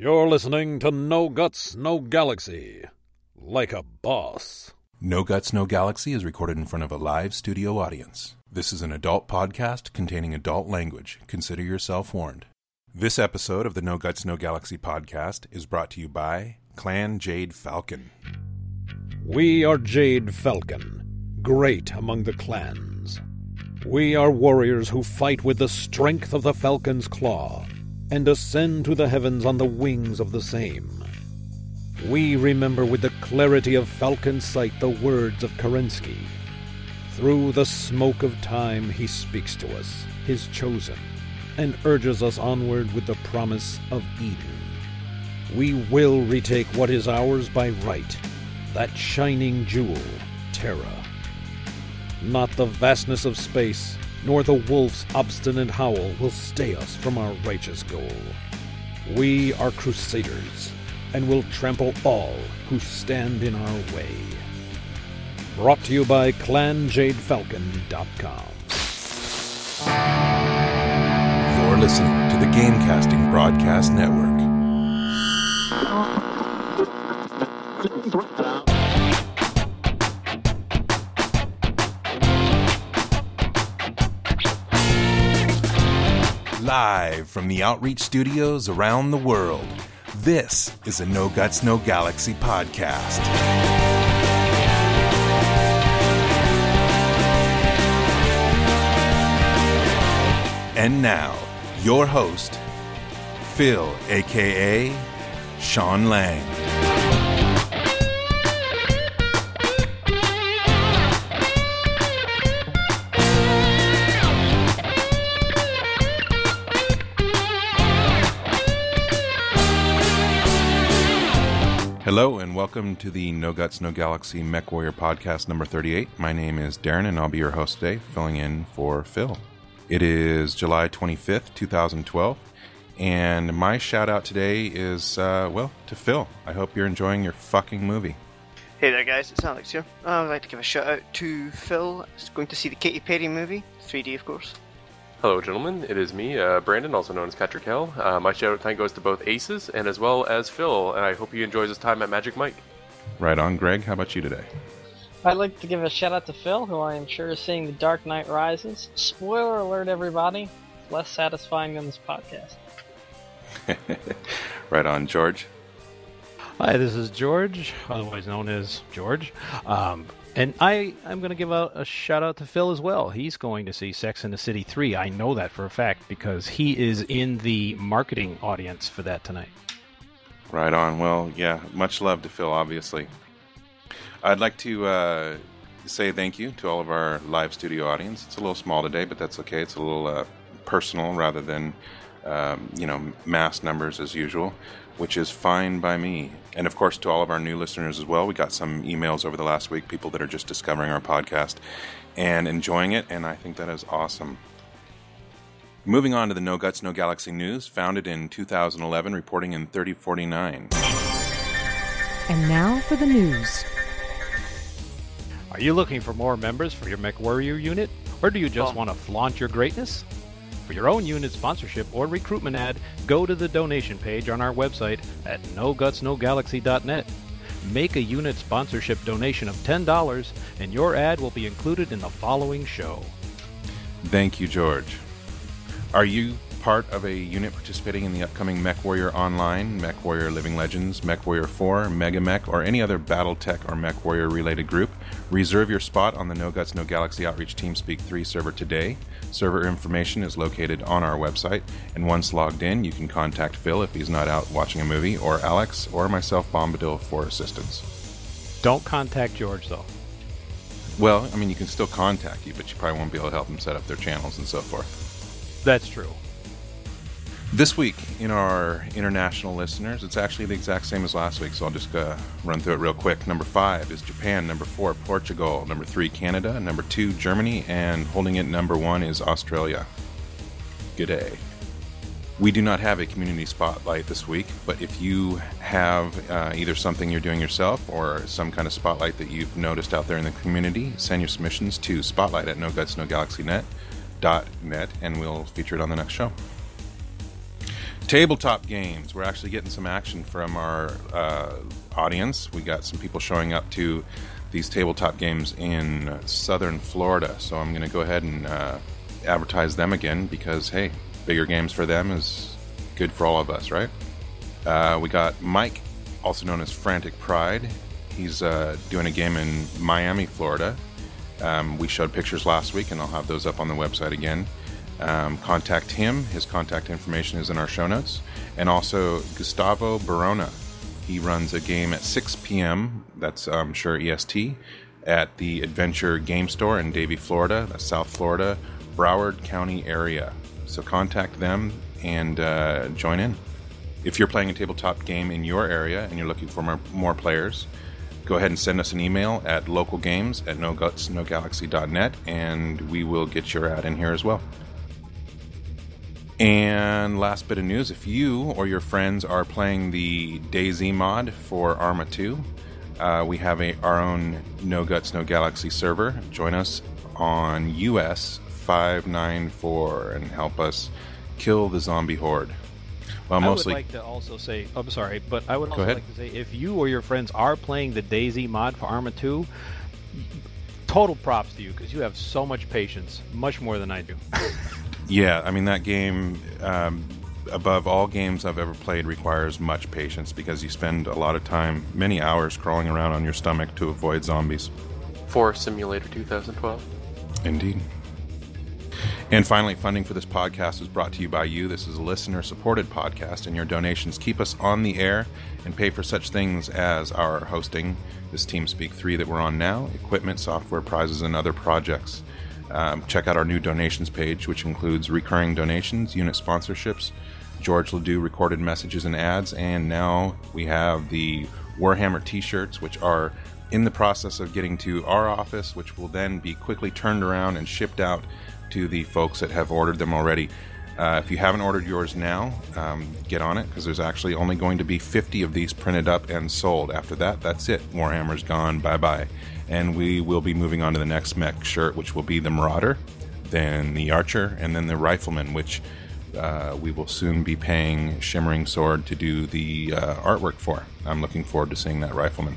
You're listening to No Guts, No Galaxy. Like a boss. No Guts, No Galaxy is recorded in front of a live studio audience. This is an adult podcast containing adult language. Consider yourself warned. This episode of the No Guts, No Galaxy podcast is brought to you by Clan Jade Falcon. We are Jade Falcon, great among the clans. We are warriors who fight with the strength of the falcon's claw and ascend to the heavens on the wings of the same. We remember with the clarity of falcon sight the words of Kerensky. Through the smoke of time, he speaks to us, his chosen, and urges us onward with the promise of Eden. We will retake what is ours by right, that shining jewel, Terra. Not the vastness of space, nor the wolf's obstinate howl will stay us from our righteous goal. We are crusaders, and will trample all who stand in our way. Brought to you by ClanJadeFalcon.com. You're listening to the Gamecasting Broadcast Network. Live from the Outreach Studios around the world, this is a No Guts, No Galaxy podcast. And now, your host, Phil, aka Sean Lang. Hello, and welcome to the No Guts, No Galaxy Mech Warrior podcast number 38. My name is Darren, and I'll be your host today, filling in for Phil. It is July 25th, 2012, and my shout out today is, uh, well, to Phil. I hope you're enjoying your fucking movie. Hey there, guys, it's Alex here. I would like to give a shout out to Phil. He's going to see the Katy Perry movie, 3D, of course. Hello, gentlemen. It is me, uh, Brandon, also known as Patrick Hell. Uh, my shout out tonight goes to both Aces and as well as Phil, and I hope he enjoys his time at Magic Mike. Right on, Greg. How about you today? I'd like to give a shout out to Phil, who I am sure is seeing The Dark Knight Rises. Spoiler alert, everybody. Less satisfying than this podcast. right on, George. Hi, this is George, otherwise known as George. Um, and I, I'm going to give a, a shout out to Phil as well. He's going to see Sex in the City 3. I know that for a fact because he is in the marketing audience for that tonight. Right on. Well, yeah, much love to Phil, obviously. I'd like to uh, say thank you to all of our live studio audience. It's a little small today, but that's okay. It's a little uh, personal rather than, um, you know, mass numbers as usual, which is fine by me. And of course, to all of our new listeners as well, we got some emails over the last week, people that are just discovering our podcast and enjoying it, and I think that is awesome. Moving on to the No Guts, No Galaxy news, founded in 2011, reporting in 3049. And now for the news. Are you looking for more members for your Mech Warrior unit? Or do you just Oh. want to flaunt your greatness? For your own unit sponsorship or recruitment ad, go to the donation page on our website at nogutsnogalaxy.net. Make a unit sponsorship donation of $10 and your ad will be included in the following show. Thank you, George. Are you part of a unit participating in the upcoming Mech Warrior Online, Mech Warrior Living Legends, Mech Warrior 4, Mega Mech, or any other Battletech or Mech Warrior related group? Reserve your spot on the No Guts No Galaxy Outreach TeamSpeak 3 server today. Server information is located on our website, and once logged in, you can contact Phil if he's not out watching a movie, or Alex, or myself, Bombadil, for assistance. Don't contact George though. Well, I mean, you can still contact you, but you probably won't be able to help them set up their channels and so forth. That's true. This week, in our international listeners, it's actually the exact same as last week, so I'll just uh, run through it real quick. Number five is Japan. Number four, Portugal. Number three, Canada. Number two, Germany. And holding it number one is Australia. Good day. We do not have a community spotlight this week, but if you have uh, either something you're doing yourself or some kind of spotlight that you've noticed out there in the community, send your submissions to spotlight at no guts no galaxy net dot net and we'll feature it on the next show. Tabletop games. We're actually getting some action from our uh, audience. We got some people showing up to these tabletop games in southern Florida. So I'm going to go ahead and uh, advertise them again because, hey, bigger games for them is good for all of us, right? Uh, we got Mike, also known as Frantic Pride. He's uh, doing a game in Miami, Florida. Um, we showed pictures last week, and I'll have those up on the website again. Um, contact him. His contact information is in our show notes. And also Gustavo Barona. He runs a game at 6 p.m. That's, I'm sure, EST at the Adventure Game Store in Davie, Florida, that's South Florida, Broward County area. So contact them and uh, join in. If you're playing a tabletop game in your area and you're looking for more, more players, go ahead and send us an email at localgames at nogutsnogalaxy.net and we will get your ad in here as well. And last bit of news if you or your friends are playing the DayZ mod for Arma 2, uh, we have a, our own No Guts, No Galaxy server. Join us on US 594 and help us kill the zombie horde. Well, mostly. I would like to also say, I'm sorry, but I would also like to say if you or your friends are playing the DayZ mod for Arma 2, total props to you because you have so much patience, much more than I do. Yeah, I mean that game, um, above all games I've ever played, requires much patience because you spend a lot of time, many hours, crawling around on your stomach to avoid zombies. For Simulator 2012. Indeed. And finally, funding for this podcast is brought to you by you. This is a listener supported podcast, and your donations keep us on the air and pay for such things as our hosting, this TeamSpeak 3 that we're on now, equipment, software, prizes, and other projects. Um, check out our new donations page, which includes recurring donations, unit sponsorships, George Ledoux recorded messages and ads, and now we have the Warhammer t shirts, which are in the process of getting to our office, which will then be quickly turned around and shipped out to the folks that have ordered them already. Uh, if you haven't ordered yours now, um, get on it because there's actually only going to be 50 of these printed up and sold. After that, that's it. Warhammer's gone. Bye bye. And we will be moving on to the next mech shirt, which will be the Marauder, then the Archer, and then the Rifleman, which uh, we will soon be paying Shimmering Sword to do the uh, artwork for. I'm looking forward to seeing that Rifleman.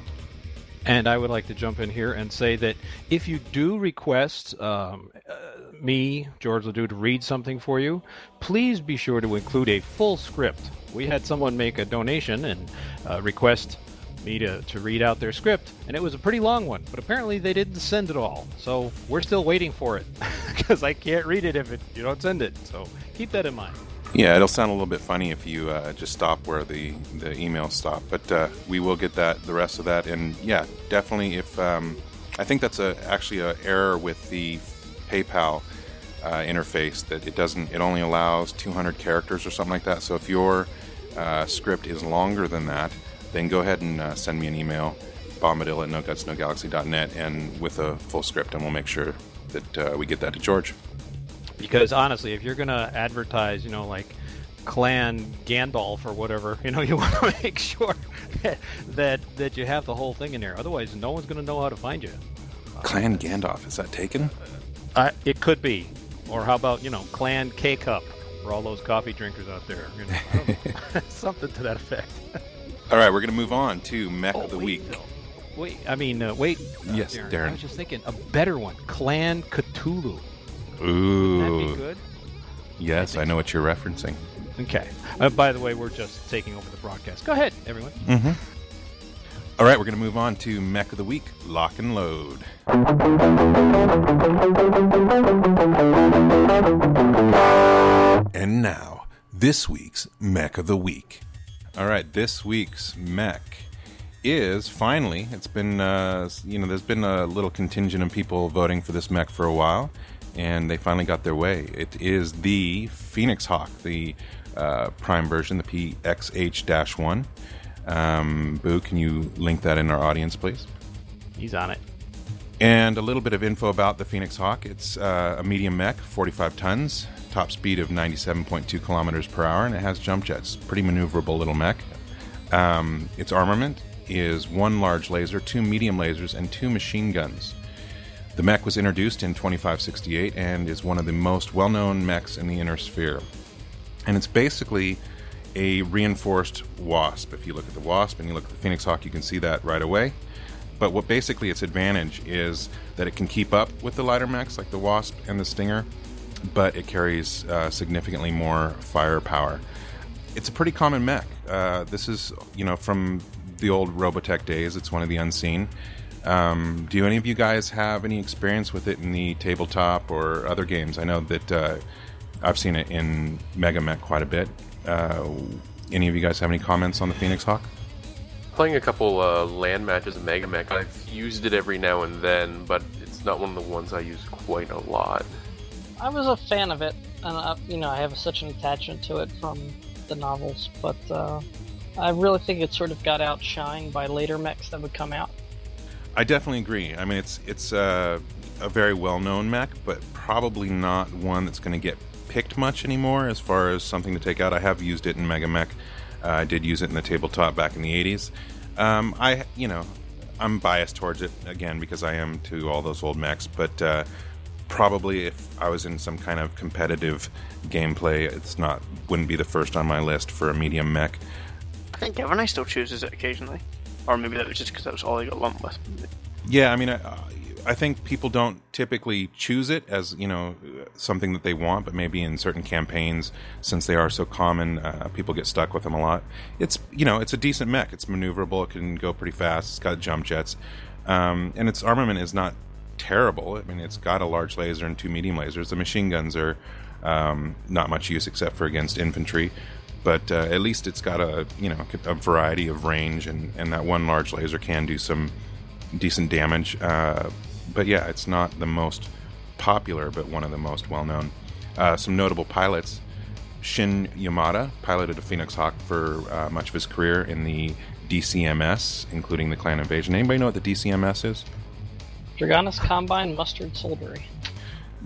And I would like to jump in here and say that if you do request um, uh, me, George Ledoux, to read something for you, please be sure to include a full script. We had someone make a donation and uh, request me to, to read out their script, and it was a pretty long one, but apparently they didn't send it all. So we're still waiting for it because I can't read it if it, you don't send it. So keep that in mind. Yeah, it'll sound a little bit funny if you uh, just stop where the, the email stopped, but uh, we will get that the rest of that. And yeah, definitely. If um, I think that's a actually a error with the PayPal uh, interface that it doesn't. It only allows 200 characters or something like that. So if your uh, script is longer than that, then go ahead and uh, send me an email, bombadil at nogutsnogalaxy.net, and with a full script, and we'll make sure that uh, we get that to George. Because honestly, if you're gonna advertise, you know, like Clan Gandalf or whatever, you know, you want to make sure that, that that you have the whole thing in there. Otherwise, no one's gonna know how to find you. Clan Gandalf is that taken? Uh, it could be, or how about you know, Clan K Cup for all those coffee drinkers out there, you know. something to that effect. All right, we're going to move on to Mech Oh, of the wait, Week. Wait, I mean, uh, wait. uh, Yes, Darren, Darren. I was just thinking a better one, Clan Cthulhu. That'd be Ooh, good. yes, I know what you're referencing. Okay. Uh, by the way, we're just taking over the broadcast. Go ahead, everyone. Mm-hmm. All right, we're going to move on to Mech of the Week, Lock and Load. And now, this week's Mech of the Week. All right, this week's Mech is finally, it's been, uh, you know, there's been a little contingent of people voting for this mech for a while, and they finally got their way. It is the Phoenix Hawk, the uh, prime version, the PXH 1. Um, Boo, can you link that in our audience, please? He's on it. And a little bit of info about the Phoenix Hawk. It's uh, a medium mech, 45 tons, top speed of 97.2 kilometers per hour, and it has jump jets. Pretty maneuverable little mech. Um, its armament is one large laser, two medium lasers, and two machine guns. The mech was introduced in 2568 and is one of the most well known mechs in the inner sphere. And it's basically a reinforced Wasp. If you look at the Wasp and you look at the Phoenix Hawk, you can see that right away. But what basically its advantage is that it can keep up with the lighter mechs like the Wasp and the Stinger, but it carries uh, significantly more firepower. It's a pretty common mech. Uh, this is, you know, from the old Robotech days. It's one of the unseen. Um, do any of you guys have any experience with it in the tabletop or other games? I know that uh, I've seen it in Mega Mech quite a bit. Uh, any of you guys have any comments on the Phoenix Hawk? Playing a couple uh, land matches in Mega Mech, I've used it every now and then, but it's not one of the ones I use quite a lot. I was a fan of it, and you know I have such an attachment to it from the novels, but uh, I really think it sort of got outshined by later mechs that would come out. I definitely agree. I mean, it's it's uh, a very well known mech, but probably not one that's going to get picked much anymore as far as something to take out. I have used it in Mega Mech. Uh, I did use it in the tabletop back in the 80s. Um, I, you know, I'm biased towards it again because I am to all those old mechs, but uh, probably if I was in some kind of competitive gameplay, it's not wouldn't be the first on my list for a medium mech. I think Evernight still chooses it occasionally. Or maybe that was just because that was all I got lumped with. Yeah, I mean, I, I think people don't typically choose it as you know something that they want, but maybe in certain campaigns, since they are so common, uh, people get stuck with them a lot. It's you know it's a decent mech. It's maneuverable. It can go pretty fast. It's got jump jets, um, and its armament is not terrible. I mean, it's got a large laser and two medium lasers. The machine guns are um, not much use except for against infantry. But uh, at least it's got a you know a variety of range, and, and that one large laser can do some decent damage. Uh, but yeah, it's not the most popular, but one of the most well known. Uh, some notable pilots: Shin Yamada piloted a Phoenix Hawk for uh, much of his career in the DCMS, including the Clan Invasion. Anybody know what the DCMS is? Draconis Combine Mustard Soldiery.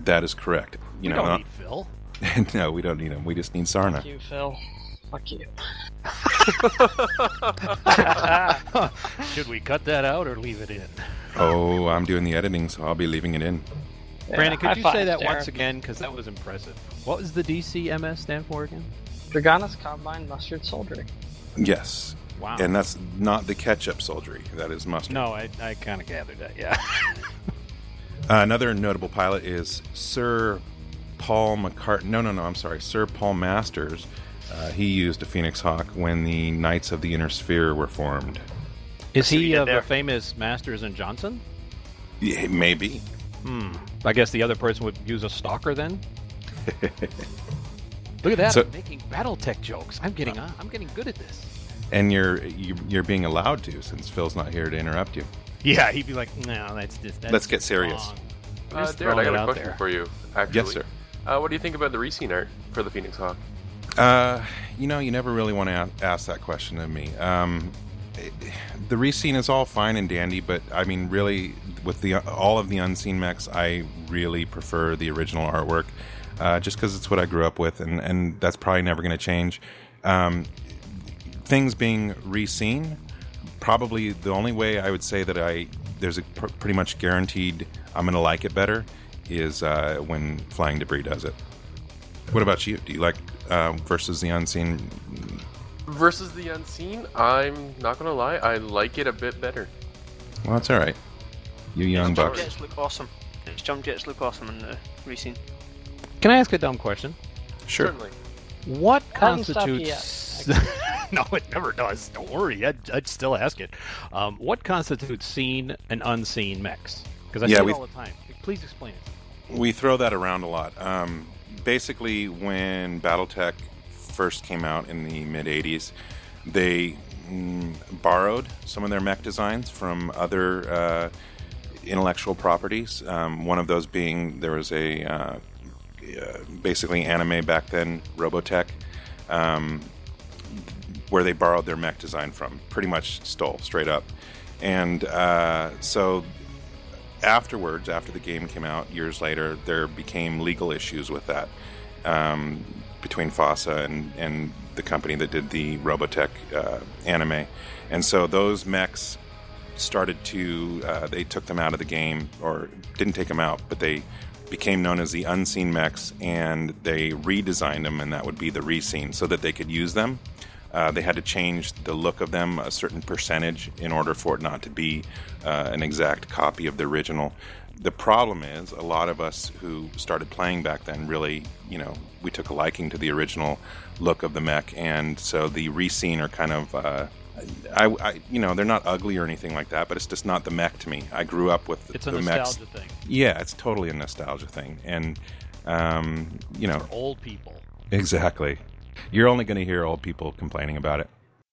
That is correct. You we know, don't not- need Phil. no, we don't need him. We just need Sarna. Fuck you, Phil. Fuck you. Should we cut that out or leave it in? Oh, I'm doing the editing, so I'll be leaving it in. Yeah, Brandon, could you say that Darren. once again? Because that was impressive. What was the DCMS stand for again? Draconis Combine Mustard Soldiery. Yes. Wow. And that's not the ketchup soldiery. That is mustard. no, I, I kind of gathered that. Yeah. Uh, another notable pilot is Sir Paul McCart. No, no, no. I'm sorry, Sir Paul Masters. Uh, he used a Phoenix Hawk when the Knights of the Inner Sphere were formed. Is see what you he did of the famous Masters and Johnson? Yeah, maybe. Hmm. I guess the other person would use a stalker then. Look at that! So- I'm making BattleTech jokes. I'm getting on. I'm getting good at this. And you're you're you're being allowed to since Phil's not here to interrupt you. Yeah, he'd be like, "No, that's just." That's Let's get serious." wrong." I'm Uh, Darren, I got a question there. for you. Actually, Yes, sir. Uh, what do you think about the Reseen art for the Phoenix Hawk? Uh, you know, you never really want to ask that question of me. Um, it- the reseen is all fine and dandy, but I mean, really, with the all of the unseen mechs, I really prefer the original artwork, uh, just because it's what I grew up with, and and that's probably never going to change. Um, things being reseen, probably the only way I would say that I there's a pr- pretty much guaranteed I'm going to like it better is uh, when Flying Debris does it. What about you? Do you like uh, versus the unseen? Versus the Unseen, I'm not gonna lie, I like it a bit better. Well, that's all right. You young Jump bucks. jets look awesome. Its jump jets look awesome in the reseen. Can I ask a dumb question? Sure. Certainly. What Hasn't stopped you constitutes? no, it never does. Don't worry. I'd, I'd still ask it. Um, what constitutes seen and unseen mechs? Because I Yeah, see it all the time. Please explain it. We throw that around a lot. Um, basically, when BattleTech first came out in the mid 80s, they mm, borrowed some of their mech designs from other uh, intellectual properties. Um, one of those being there was a uh, uh, basically anime back then, Robotech. Um, where they borrowed their mech design from, pretty much stole straight up. And uh, so afterwards, after the game came out years later, there became legal issues with that um, between FASA and, and the company that did the Robotech uh, anime. And so those mechs started to, uh, they took them out of the game, or didn't take them out, but they became known as the unseen mechs, and they redesigned them, and that would be the reseen, so that they could use them. Uh, they had to change the look of them a certain percentage in order for it not to be uh, an exact copy of the original. The problem is, a lot of us who started playing back then really, you know, we took a liking to the original look of the mech, and so the reseen are kind of. Uh, I, I, you know, they're not ugly or anything like that, but it's just not the mech to me. I grew up with It's a the mechs. nostalgia thing. Yeah, it's totally a nostalgia thing, and um, you know, old people. exactly. You're only going to hear old people complaining about it.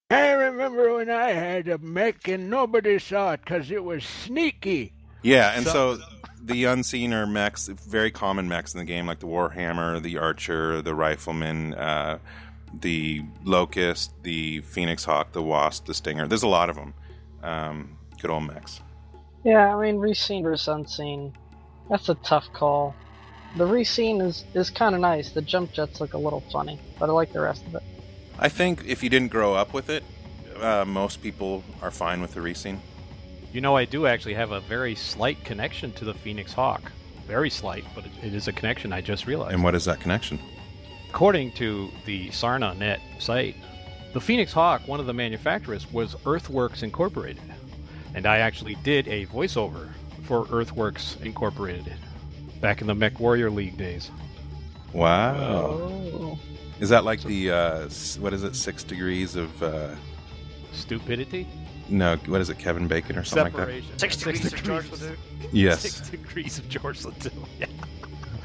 I remember when I had a mech and nobody saw it because it was sneaky. Yeah, and so, the unseen are mechs, very common mechs in the game, like the Warhammer, the Archer, the Rifleman, uh, the Locust, the Phoenix Hawk, the Wasp, the Stinger. There's a lot of them. Um, good old mechs. Yeah, I mean, reseen versus unseen. That's a tough call. The reseen is, is kind of nice. The jump jets look a little funny, but I like the rest of it. I think if you didn't grow up with it, uh, most people are fine with the reseen. You know, I do actually have a very slight connection to the Phoenix Hawk. Very slight, but it, it is a connection I just realized. And what is that connection? According to the Sarna.net site, the Phoenix Hawk, one of the manufacturers, was Earthworks Incorporated. And I actually did a voiceover for Earthworks Incorporated back in the Mech Warrior League days. Wow. Oh. Is that like the, uh, what is it, six degrees of, uh, Stupidity? no, what is it, Kevin Bacon or something like that? Six Yeah, degrees of George Ledoux. that? Yes. Six degrees of George Ledoux. Yeah.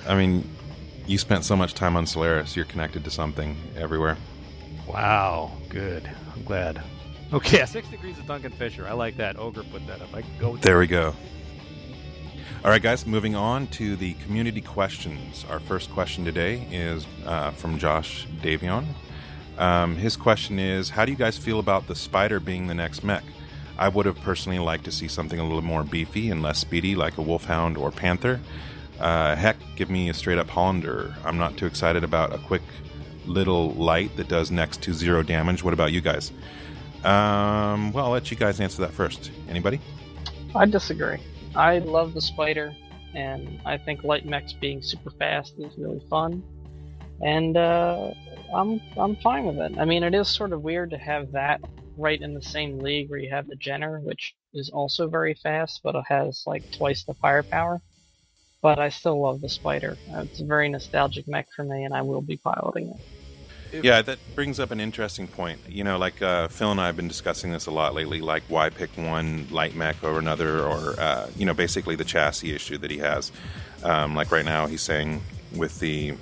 I mean, you spent so much time on Solaris, you're connected to something everywhere. Wow, good. I'm glad. Okay, six degrees of Duncan Fisher. I like that. Ogre put that up. I can go with There we go. All right, guys, moving on to the community questions. Our first question today is uh, from Josh Davion. Um, his question is How do you guys feel about the spider being the next mech? I would have personally liked to see something a little more beefy and less speedy, like a wolfhound or panther. Uh, heck, give me a straight up Hollander. I'm not too excited about a quick little light that does next to zero damage. What about you guys? Um, well, I'll let you guys answer that first. Anybody? I disagree. I love the spider, and I think light mechs being super fast is really fun. And uh, I'm I'm fine with it. I mean, it is sort of weird to have that right in the same league where you have the Jenner, which is also very fast, but it has like twice the firepower. But I still love the spider. It's a very nostalgic mech for me, and I will be piloting it. Yeah, that brings up an interesting point. You know, like uh, Phil and I have been discussing this a lot lately. Like, why pick one light mech over another, or uh, you know, basically the chassis issue that he has. Um, like right now, he's saying with the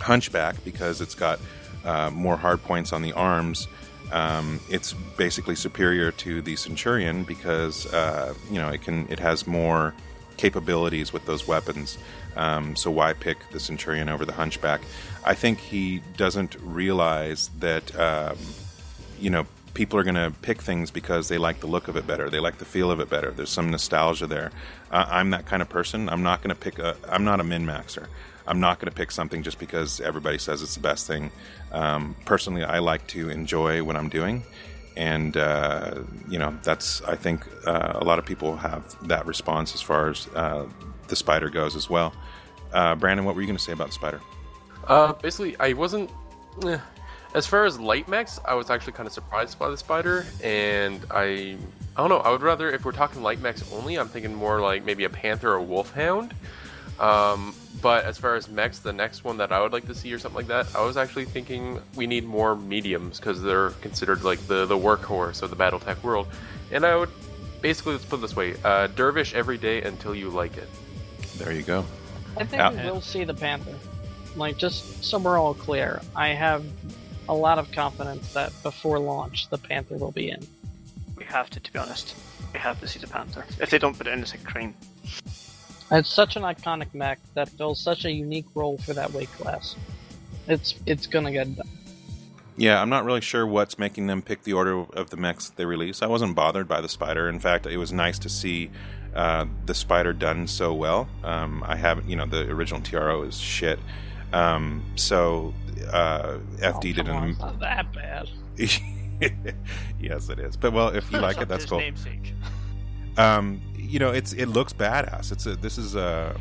Hunchback because it's got uh, more hard points on the arms. Um, it's basically superior to the Centurion because uh, you know it can it has more capabilities with those weapons. Um, so why pick the Centurion over the Hunchback? I think he doesn't realize that um, you know people are going to pick things because they like the look of it better, they like the feel of it better. There's some nostalgia there. Uh, I'm that kind of person. I'm not going to pick a. I'm not a min maxer. I'm not going to pick something just because everybody says it's the best thing. Um, personally, I like to enjoy what I'm doing, and uh, you know that's. I think uh, a lot of people have that response as far as uh, the spider goes as well. Uh, Brandon, what were you going to say about the spider? Uh, basically, I wasn't. eh. As far as light mechs, I was actually kind of surprised by the spider, and I, I don't know. I would rather, if we're talking light mechs only, I'm thinking more like maybe a panther or wolfhound. Um, but as far as mechs, the next one that I would like to see or something like that, I was actually thinking we need more mediums because they're considered like the the workhorse of the BattleTech world. And I would basically let's put it this way: uh, dervish every day until you like it. There you go. I think Yeah. we will see the Panther. Like, just so we're all clear, I have a lot of confidence that before launch, the Panther will be in. We have to, to be honest. We have to see the Panther. If they don't put it in, it's a crime. It's such an iconic mech that fills such a unique role for that weight class. It's it's gonna get done. Yeah, I'm not really sure what's making them pick the order of the mechs they release. I wasn't bothered by the spider. In fact, it was nice to see uh, the spider done so well. Um, I haven't, you know, the original TRO is shit. Um, so uh, FD Oh, did come on, an. it's not that bad. yes, it is. But well, if you like it, that's cool. namesake. Um, you know, it's it looks badass. It's a this is a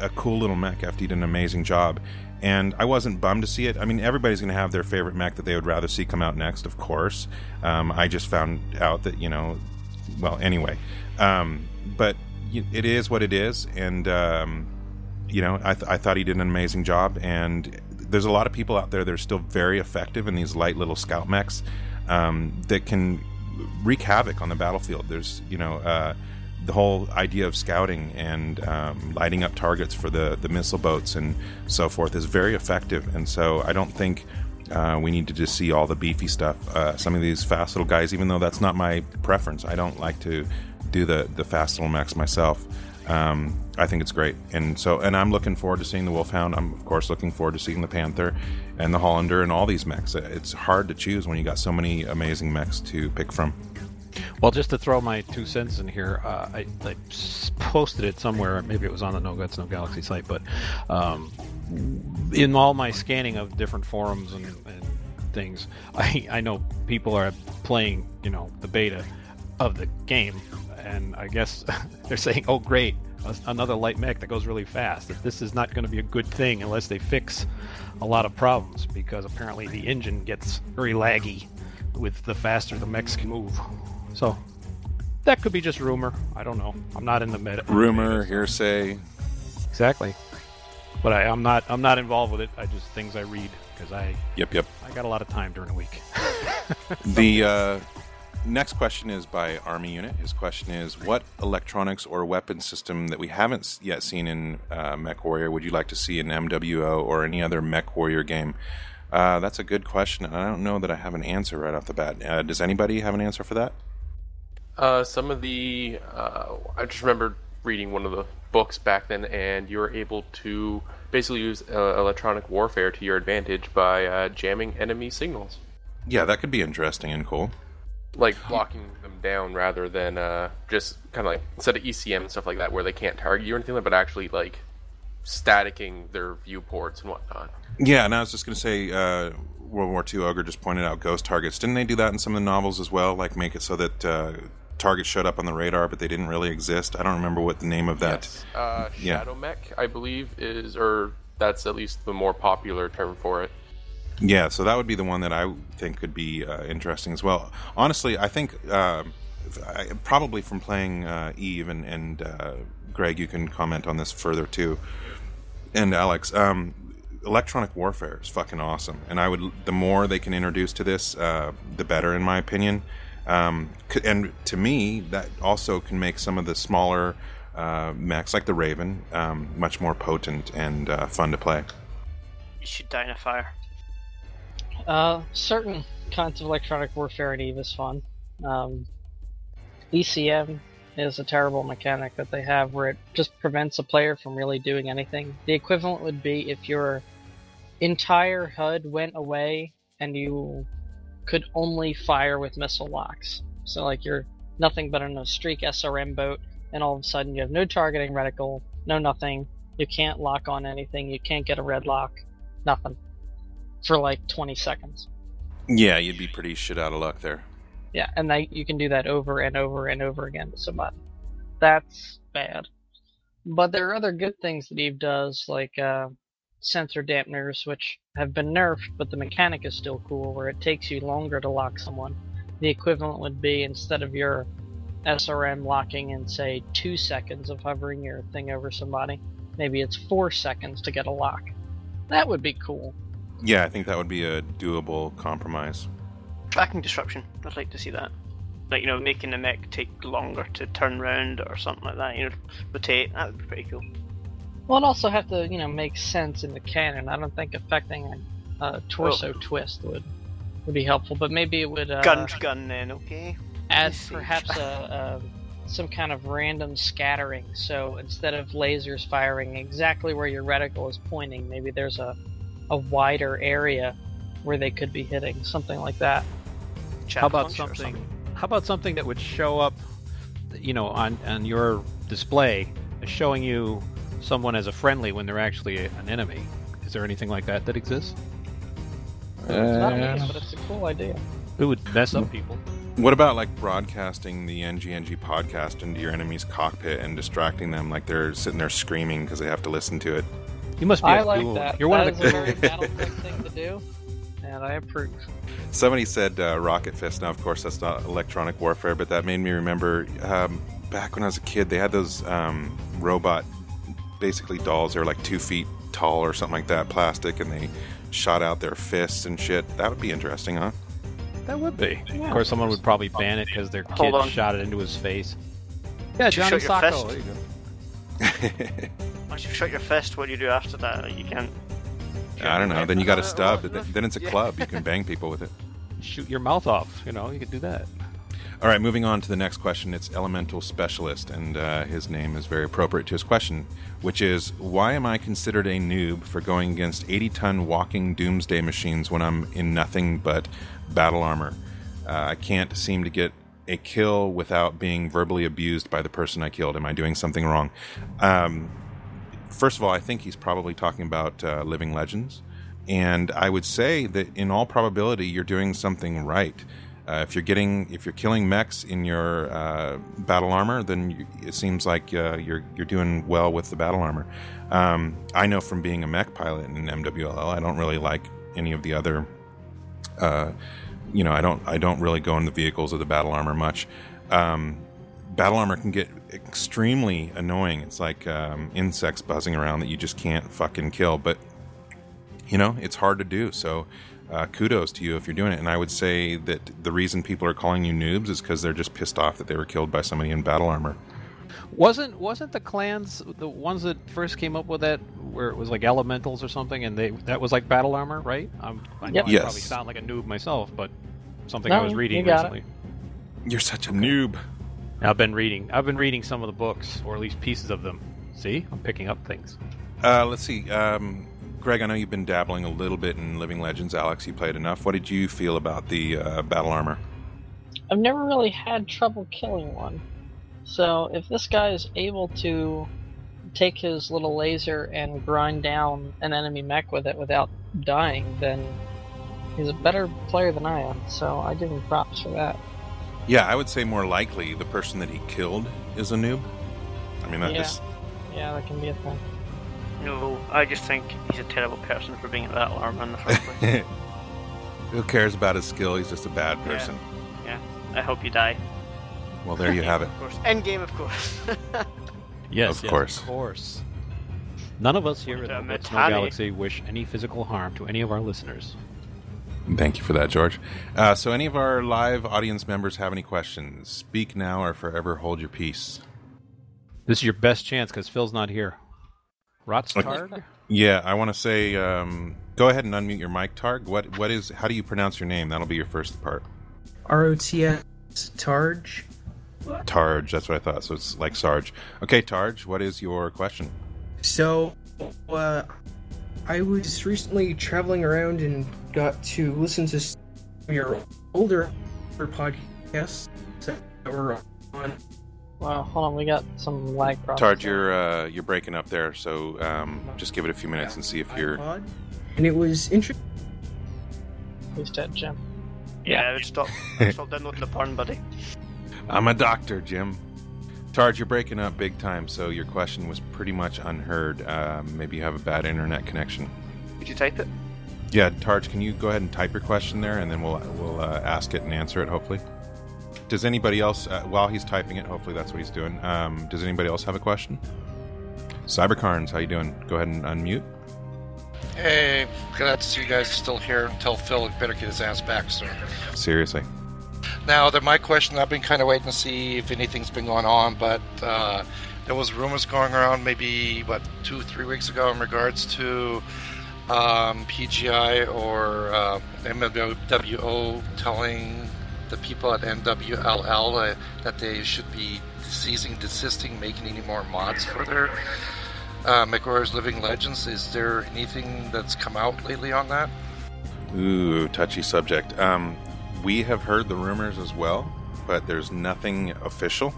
a cool little mech. FD did an amazing job, and I wasn't bummed to see it. I mean, everybody's going to have their favorite mech that they would rather see come out next, of course. Um, I just found out that you know, well, anyway, um, but it is what it is, and um, you know, I, th- I thought he did an amazing job, and there's a lot of people out there that are still very effective in these light little scout mechs um, that can wreak havoc on the battlefield. There's, you know, uh, the whole idea of scouting and um, lighting up targets for the, the missile boats and so forth is very effective. And so I don't think uh, we need to just see all the beefy stuff. Uh, some of these fast little guys, even though that's not my preference, I don't like to do the, the fast little mechs myself. Um, I think it's great, and so and I'm looking forward to seeing the Wolfhound. I'm of course looking forward to seeing the Panther, and the Hollander, and all these mechs. It's hard to choose when you got so many amazing mechs to pick from. Well, just to throw my two cents in here, uh, I, I posted it somewhere. Maybe it was on the No Guts No Galaxy site, but um, in all my scanning of different forums and, and things, I, I know people are playing, you know, the beta of the game, and I guess they're saying, "Oh, great, another light mech that goes really fast." That this is not going to be a good thing unless they fix a lot of problems, because apparently the engine gets very laggy with the faster the mechs can move. So that could be just rumor. I don't know. I'm not in the meta. Rumor, hearsay. Exactly. But I, I'm not. I'm not involved with it. I just things I read because I Yep, yep. I got a lot of time during the week. The uh, next question is by Army Unit. His question is What electronics or weapon system that we haven't yet seen in uh, Mech Warrior would you like to see in MWO or any other Mech Warrior game? Uh, that's a good question, and I don't know that I have an answer right off the bat. Uh, does anybody have an answer for that? Uh, some of the uh, I just remember reading one of the books back then, and you were able to basically use uh, electronic warfare to your advantage by uh, jamming enemy signals, Yeah, that could be interesting and cool. Like blocking them down rather than uh, just kind of like instead of ECM and stuff like that, where they can't target you or anything like that, but actually like staticking their viewports and whatnot. Yeah, and I was just going to say, uh, World War II Ogre just pointed out ghost targets. Didn't they do that in some of the novels as well? Like make it so that uh, targets showed up on the radar, but they didn't really exist. I don't remember what the name of that. Yes. Uh, Yeah. Shadow Mech, I believe, is or that's at least the more popular term for it. Yeah, so that would be the one that I think could be uh, interesting as well. Honestly, I think um I, probably from playing uh, Eve and, and uh, Greg, you can comment on this further too, and Alex. Um, electronic warfare is fucking awesome, and I would the more they can introduce to this, uh, the better, in my opinion. Um, and to me, that also can make some of the smaller uh, mechs, like the Raven, um, much more potent and uh, fun to play. You should die in a fire. Uh, certain kinds of electronic warfare in Eve is fun. Um, ECM is a terrible mechanic that they have where it just prevents a player from really doing anything. The equivalent would be if your entire HUD went away and you could only fire with missile locks. So, like, you're nothing but in a streak SRM boat, and all of a sudden you have no targeting reticle, no nothing. You can't lock on anything, you can't get a red lock, nothing. For like 20 seconds. Yeah, you'd be pretty shit out of luck there. Yeah, and that you can do that over and over and over again to somebody. That's bad. But there are other good things that Eve does, like uh, sensor dampeners, which have been nerfed, but the mechanic is still cool, where it takes you longer to lock someone. The equivalent would be instead of your SRM locking in, say, two seconds of hovering your thing over somebody, maybe it's four seconds to get a lock. That would be cool. Yeah, I think that would be a doable compromise. Tracking disruption. I'd like to see that. Like, you know, making the mech take longer to turn around or something like that, you know, rotate. That would be pretty cool. Well, it also have to, you know, make sense in the canon. I don't think affecting a, a torso twist would would be helpful, but maybe it would uh, gun to gun, then, okay? add perhaps a, a some kind of random scattering. So instead of lasers firing exactly where your reticle is pointing, maybe there's a a wider area where they could be hitting, something like that. Chaff How about launcher or something? How about something that would show up, you know, on on your display, showing you someone as a friendly when they're actually an enemy? Is there anything like that that exists? It's not me, but it's a cool idea. It would mess up people. What about like broadcasting the NGNG podcast into your enemy's cockpit and distracting them like they're sitting there screaming because they have to listen to it? You must be I a like fool. that. You're one of is the a very Battletech thing to do, and I approve. Somebody said uh, Rocket Fist. Now, of course, that's not electronic warfare, but that made me remember um, back when I was a kid, they had those um, robot, basically dolls. They were like two feet tall or something like that, plastic, and they shot out their fists and shit. That would be interesting, huh? That would be. Yeah. Of course, someone would probably ban it because their kid shot it into his face. Yeah, Johnny shot Sacco. There you go. Once you've shot your fist, what do you do after that? You can't. I don't know. Then you got a stub. Then- Then it's a Yeah. club. You can bang people with it. Shoot your mouth off. You know, you could do that. All right, moving on to the next question. It's Elemental Specialist, and uh, his name is very appropriate to his question, which is Why am I considered a noob for going against 80 ton walking doomsday machines when I'm in nothing but battle armor? Uh, I can't seem to get a kill without being verbally abused by the person I killed. Am I doing something wrong? Um, first of all, I think he's probably talking about uh, Living Legends. And I would say that in all probability, you're doing something right. Uh, if you're getting, if you're killing mechs in your uh, battle armor, then you, it seems like uh, you're you're doing well with the battle armor. Um, I know from being a mech pilot in MWLL, I don't really like any of the other. Uh, you know, I don't I don't really go in the vehicles of the battle armor much. Um, battle armor can get extremely annoying. It's like um, insects buzzing around that you just can't fucking kill. But you know, it's hard to do. So uh, kudos to you if you're doing it. And I would say that the reason people are calling you noobs is because they're just pissed off that they were killed by somebody in battle armor. Wasn't wasn't the clans the ones that first came up with that where it was like elementals or something, and they that was like battle armor, right? Um, I know Yep. I Yes. probably sound like a noob myself, but something No, I was you reading got it. recently. You're such a noob. I've been reading. I've been reading some of the books, or at least pieces of them. See, I'm picking up things. Uh, let's see. Um, Greg, I know you've been dabbling a little bit in Living Legends. Alex, you played enough. What did you feel about the uh, battle armor? I've never really had trouble killing one. So if this guy is able to take his little laser and grind down an enemy mech with it without dying, then he's a better player than I am. So I give him props for that. Yeah, I would say more likely the person that he killed is a noob. I mean, that Yeah. is Yeah, that can be a thing. No, I just think he's a terrible person for being in battle armor in the first place. Who cares about his skill? He's just a bad person. yeah, I hope you die. Well, there you have it. Of course. End game, of course. Yes, Of yes, course. of course. None of us here at the No No Galaxy wish any physical harm to any of our listeners. Thank you for that, George. Uh, so, any of our live audience members have any questions? Speak now or forever hold your peace. This is your best chance because Phil's not here. Rotstarg? Yeah, I want to say, um, go ahead and unmute your mic, Targ. What, what is? How do you pronounce your name? That'll be your first part. R O T S Targe. Targe. That's what I thought. So it's like Sarge. Okay, Targe. What is your question? So, uh, I was recently traveling around and got to listen to some of your older podcasts that were on. Well, hold on, we got some lag problems. Targe, you're uh, you're breaking up there. So um, just give it a few minutes and see if you're. iPod, and it was interesting. Who's dead, Jim? yeah, I would stop, stop downloading the porn, buddy. I'm a doctor, Jim. Targe, you're breaking up big time. So your question was pretty much unheard. Um, maybe you have a bad internet connection. Could you type it? Yeah, Targe, can you go ahead and type your question there, and then we'll we'll uh, ask it and answer it. Hopefully. Does anybody else, uh, while he's typing it, hopefully that's what he's doing. Um, does anybody else have a question? Cybercarns, how you doing? Go ahead and unmute. Hey, glad to see you guys still here. Tell Phil better get his ass back soon. Seriously. Now, my question, I've been kind of waiting to see if anything's been going on, but uh, there was rumors going around maybe what two, three weeks ago in regards to um, PGI or uh, MWO telling the people at MWLL uh, that they should be ceasing, desisting, making any more mods for their uh, Living Legends. Is there anything that's come out lately on that? Ooh, touchy subject. Um, we have heard the rumors as well, but there's nothing official.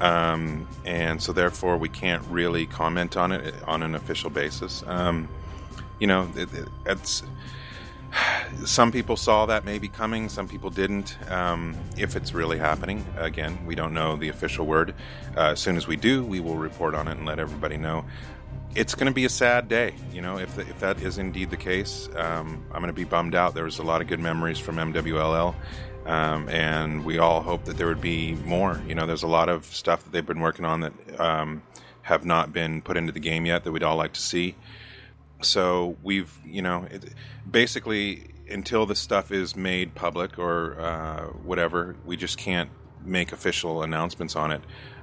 Um, and so therefore we can't really comment on it on an official basis. Um, you know, it, it, it's some people saw that maybe coming, some people didn't. Um, if it's really happening, again, we don't know the official word. Uh, as soon as we do, we will report on it and let everybody know. It's going to be a sad day, you know, if, if that is indeed the case. Um, I'm going to be bummed out. There was a lot of good memories from MWLL, um, and we all hope that there would be more. You know, there's a lot of stuff that they've been working on that um, have not been put into the game yet that we'd all like to see. So we've, you know, it, basically until the stuff is made public or uh, whatever, we just can't make official announcements on it.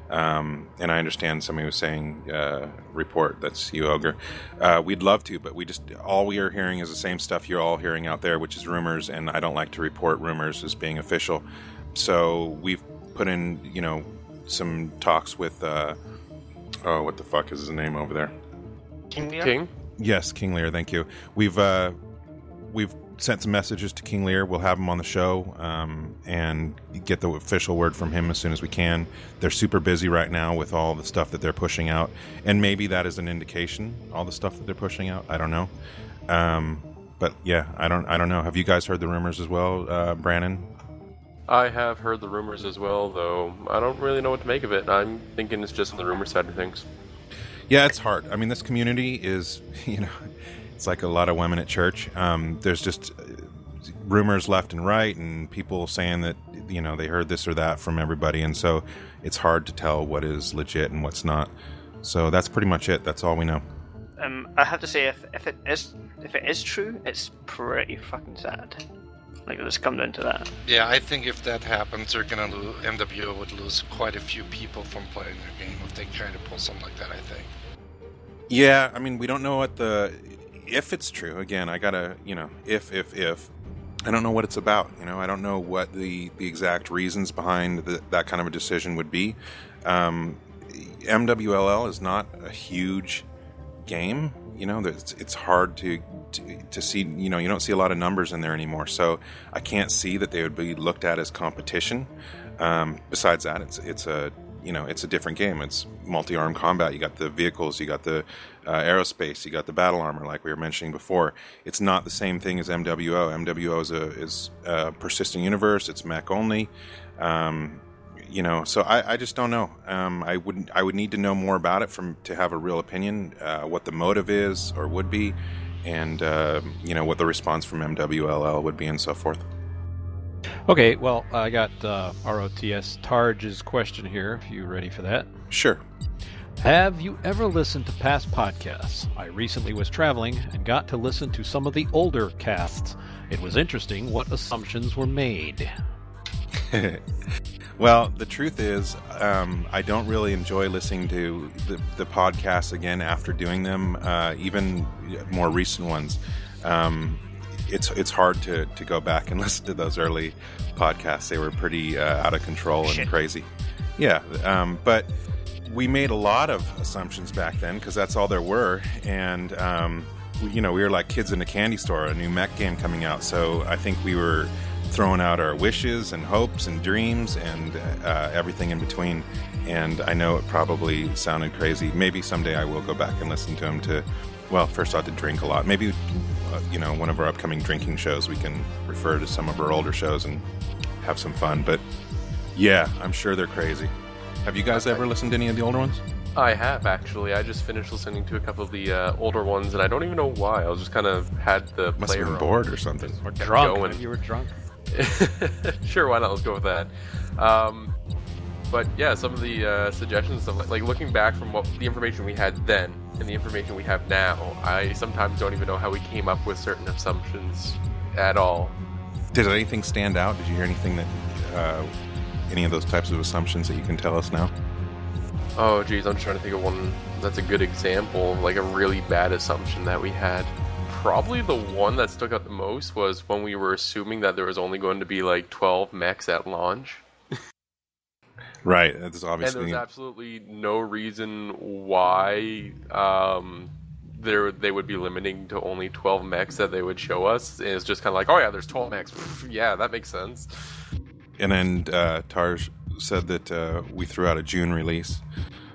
Um, and I understand somebody was saying uh, report. That's you, Ogre. Uh, we'd love to, but we just all we are hearing is the same stuff you're all hearing out there, which is rumors. And I don't like to report rumors as being official. So we've put in, you know, some talks with. Uh, oh, what the fuck is his name over there? King King? Yes, King Lear. Thank you. We've uh, we've sent some messages to King Lear. We'll have him on the show um, and get the official word from him as soon as we can. They're super busy right now with all the stuff that they're pushing out, and maybe that is an indication. All the stuff that they're pushing out. I don't know. Um, but yeah, I don't. I don't know. Have you guys heard the rumors as well, uh, Brandon? I have heard the rumors as well, though I don't really know what to make of it. I'm thinking it's just the rumor side of things. Yeah, it's hard. I mean, this community is, you know, it's like a lot of women at church. Um, there's just uh, rumors left and right, and people saying that, you know, they heard this or that from everybody. And so it's hard to tell what is legit and what's not. So that's pretty much it. That's all we know. Um, I have to say, if, if it is if it is true, it's pretty fucking sad. Like it's come down to that. Yeah, I think if that happens, they're gonna lose. MWO would lose quite a few people from playing their game if they try to pull something like that. I think. Yeah, I mean, we don't know what the if it's true. Again, I gotta, you know, if if if I don't know what it's about. You know, I don't know what the the exact reasons behind the, that kind of a decision would be. Um, MWLL is not a huge game. You know, it's it's hard to, to to see. You know, you don't see a lot of numbers in there anymore. So I can't see that they would be looked at as competition. Um, besides that, it's it's a you know it's a different game. It's multi-arm combat. You got the vehicles, you got the uh, aerospace, you got the battle armor, like we were mentioning before. It's not the same thing as MWO. MWO is a is a persistent universe. It's mech only. Um, you know, so I, I just don't know. Um, I wouldn't. I would need to know more about it from to have a real opinion, uh, what the motive is or would be, and uh, you know what the response from MWLL would be, and so forth. Okay, well, I got uh, ROTS Targe's question here, if you're ready for that. Sure. Have you ever listened to past podcasts? I recently was traveling and got to listen to some of the older casts. It was interesting what assumptions were made. well, the truth is, um, I don't really enjoy listening to the, the podcasts again after doing them, uh, even more recent ones. Um, it's it's hard to, to go back and listen to those early podcasts. They were pretty uh, out of control and Shit. crazy. Yeah, um, but we made a lot of assumptions back then because that's all there were, and um, we, you know we were like kids in a candy store, a new mech game coming out. So I think we were throwing out our wishes and hopes and dreams and uh, everything in between. And I know it probably sounded crazy. Maybe someday I will go back and listen to them. To well, first I had to drink a lot. Maybe uh, you know one of our upcoming drinking shows we can refer to some of our older shows and have some fun. But yeah, I'm sure they're crazy. Have you guys ever listened to any of the older ones? I have actually. I just finished listening to a couple of the uh, older ones, and I don't even know why. I was just kind of had the Must have been bored or something. Or drunk. going. You were drunk. sure, why not? Let's go with that. Um, but yeah, some of the uh, suggestions, stuff like, like looking back from what the information we had then and the information we have now, I sometimes don't even know how we came up with certain assumptions at all. Did anything stand out? Did you hear anything that uh, any of those types of assumptions that you can tell us now? Oh, geez, I'm just trying to think of one that's a good example, like a really bad assumption that we had. Probably the one that stuck out the most was when we were assuming that there was only going to be like 12 mechs at launch. Right. That's And there obviously was absolutely no reason why um, there they would be limiting to only 12 mechs that they would show us. And it's just kind of like, oh yeah, there's 12 mechs. yeah, that makes sense. And then uh, Tarj said that uh, we threw out a June release.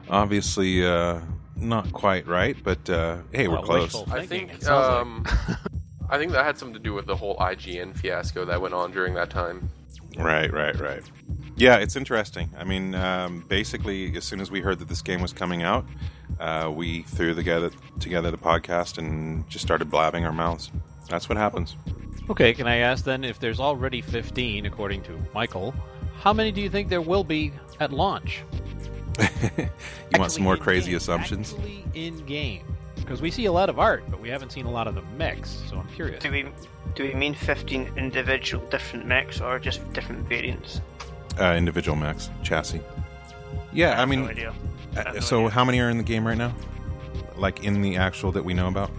Obviously, uh, not quite right, but uh, hey, we're Well, close. I think it sounds like. um, I think that had something to do with the whole IGN fiasco that went on during that time. Right, right, right. Yeah, it's interesting. I mean, um, basically, as soon as we heard that this game was coming out, uh, we threw together together the podcast and just started blabbing our mouths. That's what happens. Okay, can I ask then if there's already 15, according to Michael, how many do you think there will be at launch? you want some more crazy game, assumptions? Actually in game. Because we see a lot of art, but we haven't seen a lot of the mechs, so I'm curious. Do we do we mean fifteen individual different mechs or just different variants? Uh, individual mechs, chassis. Yeah, I mean, no idea. I uh, no so idea. how many are in the game right now? Like in the actual that we know about?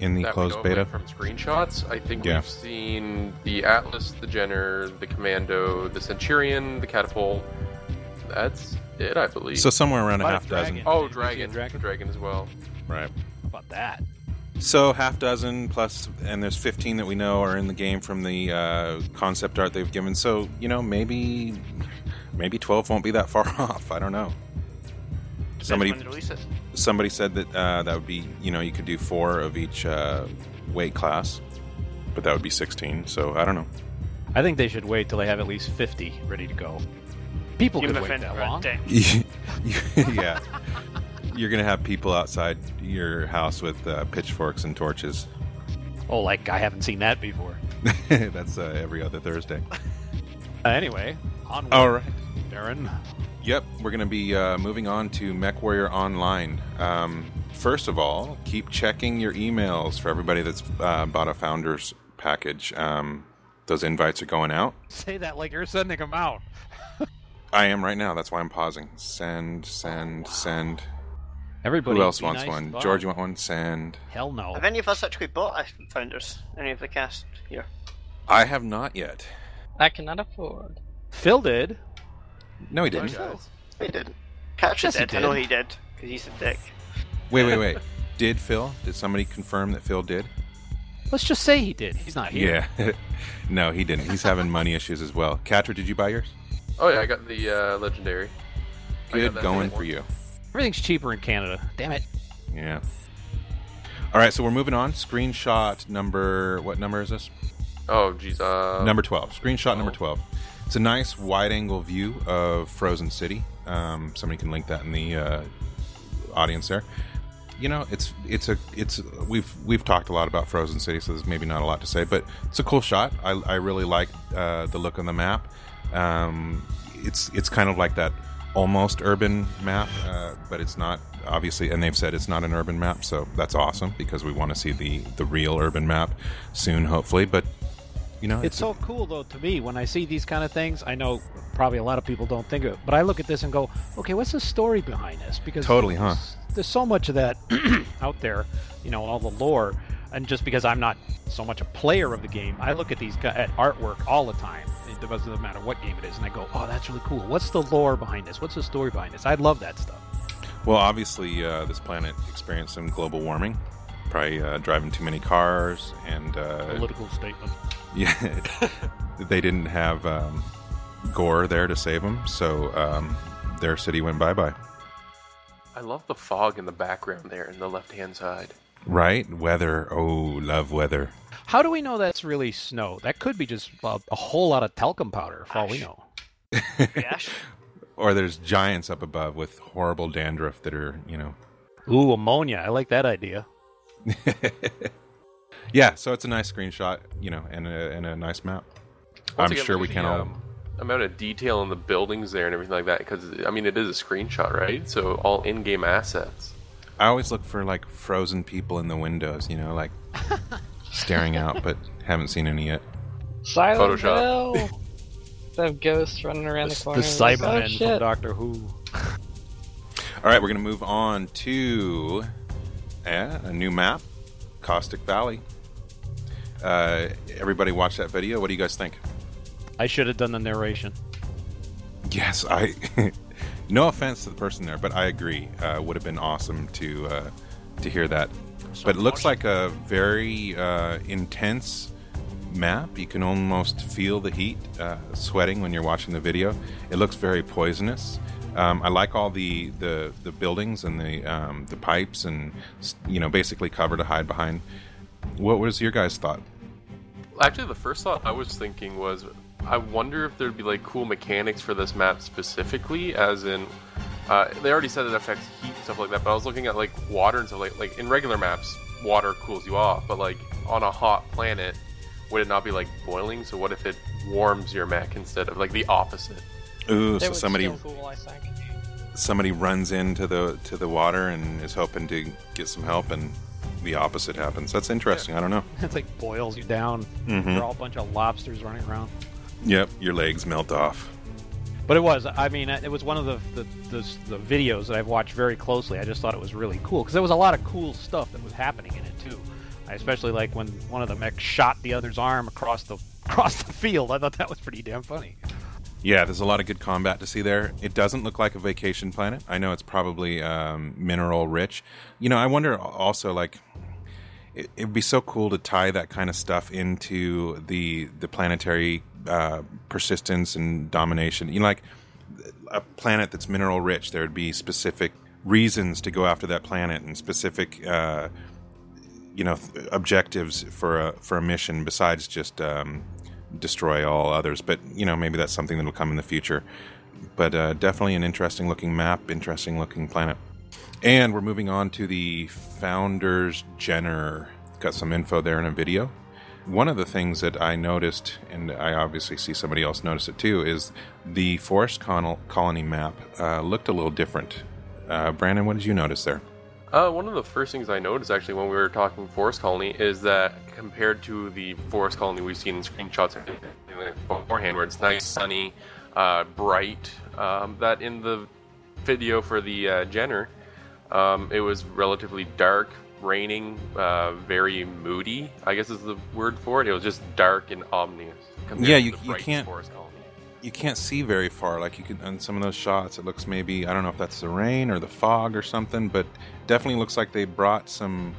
In the that closed beta? from screenshots. I think Yeah. we've seen the Atlas, the Jenner, the Commando, the Centurion, the Catapult. That's it, I believe. So somewhere around a half about dozen. Oh, Did you see a Dragon, dragon? Dragon as well. Right. How about that? So half dozen plus, and there's 15 that we know are in the game from the uh, concept art they've given. So you know, maybe maybe 12 won't be that far off. I don't know. Depends Somebody when they release it. somebody said that uh, that would be you know you could do four of each uh, weight class, but that would be 16. So I don't know. I think they should wait till they have at least 50 ready to go. People You could wait that long. yeah, you're gonna have people outside your house with uh, pitchforks and torches. Oh, like I haven't seen that before. That's uh, every other Thursday. Uh, anyway, onward, All right. Darren. Yep, we're going to be uh, moving on to MechWarrior Online. Um, first of all, keep checking your emails for everybody that's uh, bought a Founders package. Um, those invites are going out. Say that like you're sending them out. I am right now. That's why I'm pausing. Send, send, send. Everybody. Who else wants nice one? George, you want one? Sand. Hell no. Have any of us actually bought a Founders? Any of the cast here? I have not yet. I cannot afford. Phil did. No, he didn't. guys. He did. Catcher Yes, he did. I know he did because he's a dick. Wait, wait, wait. did Phil? Did somebody confirm that Phil did? Let's just say he did. He's not here. Yeah. no, he didn't. He's having money issues as well. Catra, did you buy yours? Oh yeah, I got the uh, legendary. I got Good going thing. for you. Everything's cheaper in Canada. Damn it. Yeah. All right, so we're moving on. Screenshot number. What number is this? Oh geez, uh, number 12. Screenshot number oh. 12. It's a nice wide angle view of Frozen City. Um, somebody can link that in the uh, audience there. You know, it's it's a it's we've we've talked a lot about Frozen City, so there's maybe not a lot to say, but it's a cool shot. I, I really like uh, the look on the map. Um, it's it's kind of like that almost urban map, uh, but it's not obviously. And they've said it's not an urban map, so that's awesome because we want to see the the real urban map soon, hopefully. But you know, It's so cool though to me when I see these kind of things. I know probably a lot of people don't think of it, but I look at this and go, okay, what's the story behind this? Because Totally, huh? There's, there's so much of that out there, you know, all the lore. And just because I'm not so much a player of the game, I look at these at artwork all the time. It doesn't matter what game it is, and I go, oh, that's really cool. What's the lore behind this? What's the story behind this? I love that stuff. Well, obviously, uh, this planet experienced some global warming. Probably uh, driving too many cars, and uh, Political statement. yeah, they didn't have um, Gore there to save them, so um, their city went bye bye. I love the fog in the background there in the left hand side. Right? Weather. Oh, love weather. How do we know that's really snow? That could be just a, a whole lot of talcum powder, for all we know. Ash. Or there's giants up above with horrible dandruff that are, you know. Ooh, ammonia. I like that idea. yeah, so it's a nice screenshot, you know, and a, and a nice map. Once I'm again, sure we at can the, all. um, amount of detail in the buildings there and everything like that. Because I mean, it is a screenshot, right? So all in-game assets. I always look for like frozen people in the windows, you know, like staring out, but haven't seen any yet. Silent Photoshop. Hill. Have ghosts running around the, The, corner. the oh, Cybermen from. Doctor Who. All right, we're going to move on to yeah, a new map, Caustic Valley. Uh, everybody watch that video. What do you guys think? I should have done the narration. Yes, I. no offense to the person there, but I agree. Uh, would have been awesome to uh, to hear that. But it looks like a very uh, intense map. You can almost feel the heat uh, sweating when you're watching the video. It looks very poisonous. Um, I like all the, the, the buildings and the um, the pipes and you know basically cover to hide behind. What was your guys' thought? Actually, the first thought I was thinking was, I wonder if there'd be like cool mechanics for this map specifically, as in, uh, they already said it affects heat and stuff like that. But I was looking at like water and stuff like like in regular maps, water cools you off, but like on a hot planet, would it not be like boiling? So what if it warms your mech instead of like the opposite? Ooh, That so somebody cool, I think. somebody runs into the to the water and is hoping to get some help, and the opposite happens. That's interesting. I don't know. It's like boils you down. Mhm. They're all a bunch of lobsters running around. Yep, your legs melt off. But it was, I mean, it was one of the the, the, the videos that I've watched very closely. I just thought it was really cool because there was a lot of cool stuff that was happening in it too. I especially like when one of the mechs shot the other's arm across the across the field. I thought that was pretty damn funny. Yeah, there's a lot of good combat to see there. It doesn't look like a vacation planet. I know it's probably um, mineral rich. You know, I wonder also like it would be so cool to tie that kind of stuff into the the planetary uh, persistence and domination. You know, like a planet that's mineral rich, there would be specific reasons to go after that planet and specific. Uh, you know, th- objectives for a for a mission besides just um, destroy all others. But you know, maybe that's something that will come in the future. But uh, definitely an interesting looking map, interesting looking planet. And we're moving on to the Founders Jenner. Got some info there in a video. One of the things that I noticed, and I obviously see somebody else notice it too, is the forest col- colony map uh, looked a little different. Uh, Brandon, what did you notice there? Uh, one of the first things I noticed actually when we were talking Forest Colony is that compared to the Forest Colony we've seen in screenshots beforehand, where it's nice, sunny, uh, bright, um, that in the video for the uh, Jenner, um, it was relatively dark, raining, uh, very moody. I guess is the word for it. It was just dark and ominous. Yeah, you- you can't- you can't see very far. Like you can in some of those shots, it looks maybe I don't know if that's the rain or the fog or something, but definitely looks like they brought some.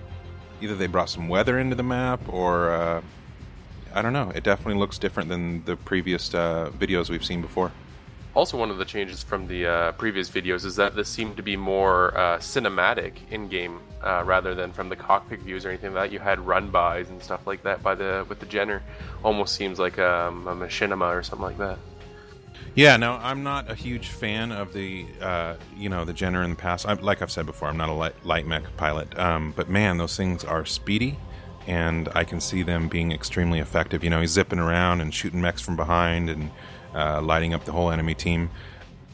Either they brought some weather into the map, or uh, I don't know. It definitely looks different than the previous uh, videos we've seen before. Also, one of the changes from the uh, previous videos is that this seemed to be more uh, cinematic in game uh, rather than from the cockpit views or anything like that. You had run bys and stuff like that by the with the Jenner. Almost seems like um, a machinima or something like that. Yeah, no, I'm not a huge fan of the, uh, you know, the Jenner in the past. I, like I've said before, I'm not a light, light mech pilot. Um, but man, those things are speedy, and I can see them being extremely effective. You know, he's zipping around and shooting mechs from behind and uh, lighting up the whole enemy team.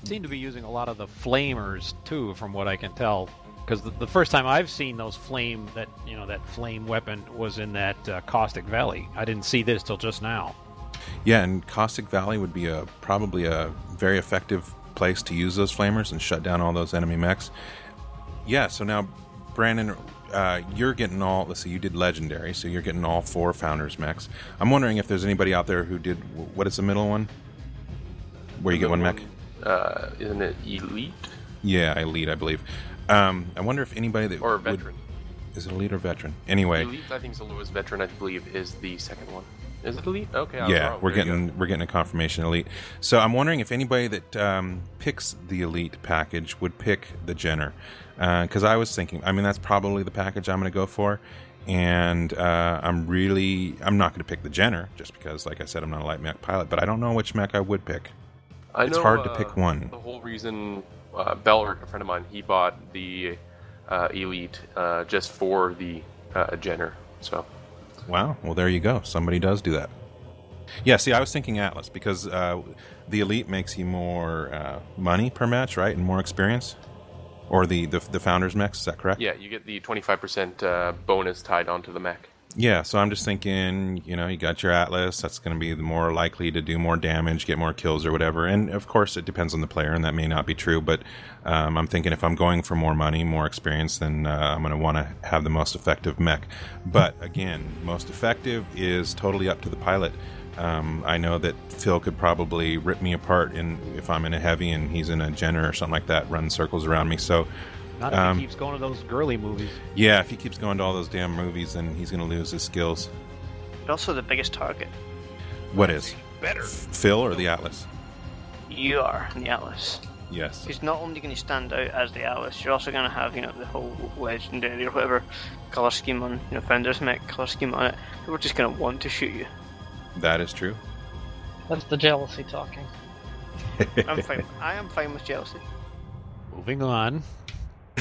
Seem to be using a lot of the flamers too, from what I can tell. Because the, the first time I've seen those flame that you know that flame weapon was in that uh, caustic valley. I didn't see this till just now. Yeah, and Caustic Valley would be a probably a very effective place to use those flamers and shut down all those enemy mechs. Yeah, so now Brandon, uh, you're getting all. Let's see, you did legendary, so you're getting all four founders mechs. I'm wondering if there's anybody out there who did what is the middle one, where you get one mech. Uh, isn't it elite Yeah, elite, I believe. Um, I wonder if anybody that or would- veteran? is it elite or veteran. Anyway, Elite, I think, is the lowest veteran. I believe is the second one. Is it elite? Okay, I was yeah, we're There getting we're getting a confirmation elite. So I'm wondering if anybody that um, picks the elite package would pick the Jenner, because I was thinking, I mean, that's probably the package I'm going to go for, and uh, I'm really I'm not going to pick the Jenner just because, like I said, I'm not a light mech pilot, but I don't know which mech I would pick. I It's know, hard to uh, pick one. The whole reason uh, Belric, a friend of mine, he bought the uh, Elite uh, just for the uh, Jenner. So Wow. Well, there you go. Somebody does do that. Yeah. See, I was thinking Atlas because uh, the elite makes you more uh, money per match, right, and more experience. Or the the, the founders mechs. Is that correct? yeah, you get the 25% uh, bonus tied onto the mech. Yeah, so I'm just thinking, you know, you got your Atlas, that's going to be the more likely to do more damage, get more kills or whatever. And of course, it depends on the player, and that may not be true. But um, I'm thinking if I'm going for more money, more experience, then uh, I'm going to want to have the most effective mech. But again, most effective is totally up to the pilot. Um, I know that Phil could probably rip me apart in if I'm in a heavy and he's in a Jenner or something like that, run circles around me. So Not if Um, he keeps going to those girly movies. yeah, if he keeps going to all those damn movies, then he's going to lose his skills. But also the biggest target. What is? Better. Phil or the Atlas? You are the Atlas. Yes. He's not only going to stand out as the Atlas, you're also going to have, you know, the whole legendary or whatever color scheme on, you know, Founders Mech color scheme on it. People are just going to want to shoot you. That is true. That's the jealousy talking. I'm fine. I am fine with jealousy. Moving on.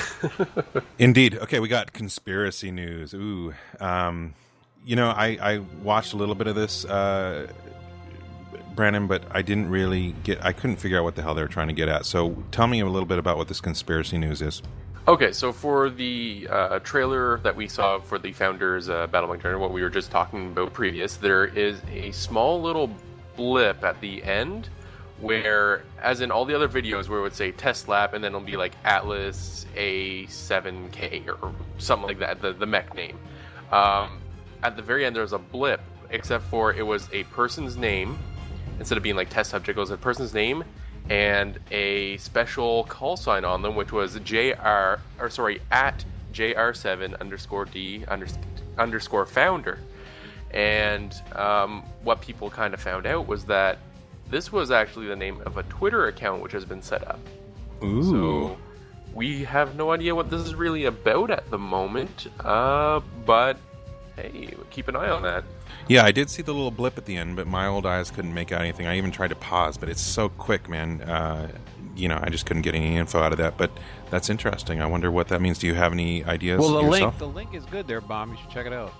Indeed. Okay, we got conspiracy news. Ooh. Um, you know, I, I watched a little bit of this, uh, Brandon, but I didn't really get. I couldn't figure out what the hell they were trying to get at. So tell me a little bit about what this conspiracy news is. Okay, so for the uh, trailer that we saw for the Founders uh, Battle Mech Journey, what we were just talking about previous, there is a small little blip at the end where, as in all the other videos, where it would say test lab and then it'll be like Atlas A7K or something like that, the, the mech name. Um, at the very end, there was a blip, except for it was a person's name. Instead of being like test subject, it was a person's name and a special call sign on them, which was JR, or sorry, at JR7 underscore D underscore founder. And um, what people kind of found out was that this was actually the name of a Twitter account which has been set up. Ooh. So we have no idea what this is really about at the moment, uh, but hey, keep an eye on that. Yeah, I did see the little blip at the end, but my old eyes couldn't make out anything. I even tried to pause, but it's so quick, man. Uh, you know, I just couldn't get any info out of that. But that's interesting. I wonder what that means. Do you have any ideas? Well, the yourself? link the link is good there, Bomb. You should check it out.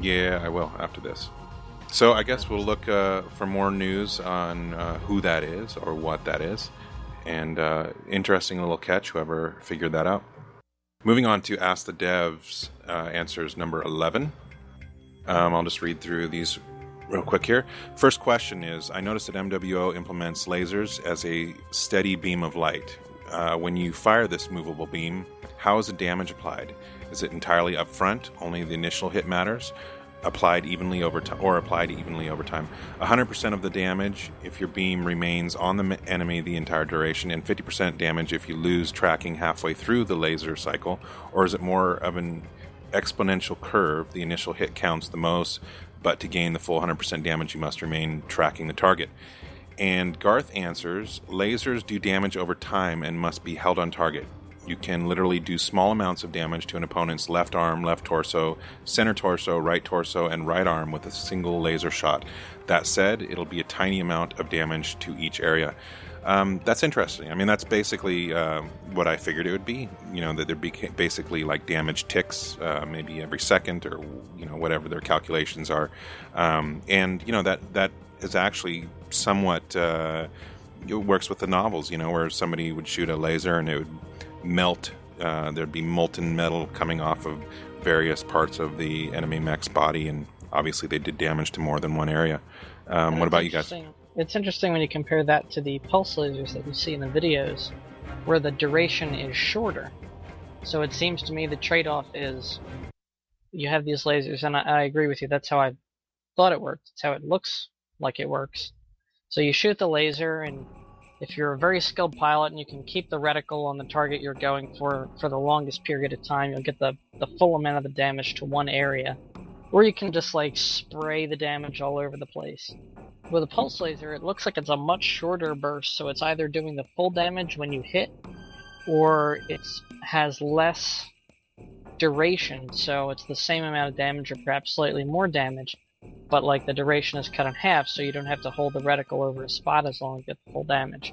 Yeah, I will after this. So I guess we'll look uh, for more news on uh, who that is or what that is. And uh, interesting little catch, whoever figured that out. Moving on to Ask the Devs uh, answers number 11. Um, I'll just read through these real quick here. First question is I noticed that MWO implements lasers as a steady beam of light. Uh, when you fire this movable beam, how is the damage applied? Is it entirely upfront? Only the initial hit matters? Applied evenly over time, or applied evenly over time. 100% of the damage if your beam remains on the enemy the entire duration, and 50% damage if you lose tracking halfway through the laser cycle, or is it more of an exponential curve? The initial hit counts the most, but to gain the full 100% damage, you must remain tracking the target. And Garth answers lasers do damage over time and must be held on target. You can literally do small amounts of damage to an opponent's left arm, left torso, center torso, right torso, and right arm with a single laser shot. That said, it'll be a tiny amount of damage to each area. Um, that's interesting. I mean, that's basically uh, what I figured it would be. You know, that there'd be basically like damage ticks, uh, maybe every second, or you know, whatever their calculations are. Um, and you know that that is actually somewhat uh, it works with the novels. You know, where somebody would shoot a laser and it would melt. Uh, there'd be molten metal coming off of various parts of the enemy mech's body, and obviously they did damage to more than one area. Um, what about you guys? It's interesting when you compare that to the pulse lasers that you see in the videos, where the duration is shorter. So it seems to me the trade-off is you have these lasers, and I, I agree with you. That's how I thought it worked. It's how it looks like it works. So you shoot the laser, and if you're a very skilled pilot and you can keep the reticle on the target you're going for for the longest period of time, you'll get the, the full amount of the damage to one area. Or you can just like spray the damage all over the place. With a pulse laser, it looks like it's a much shorter burst, so it's either doing the full damage when you hit, or it has less duration, so it's the same amount of damage or perhaps slightly more damage, but like the duration is cut in half, so you don't have to hold the reticle over a spot as long you get the full damage.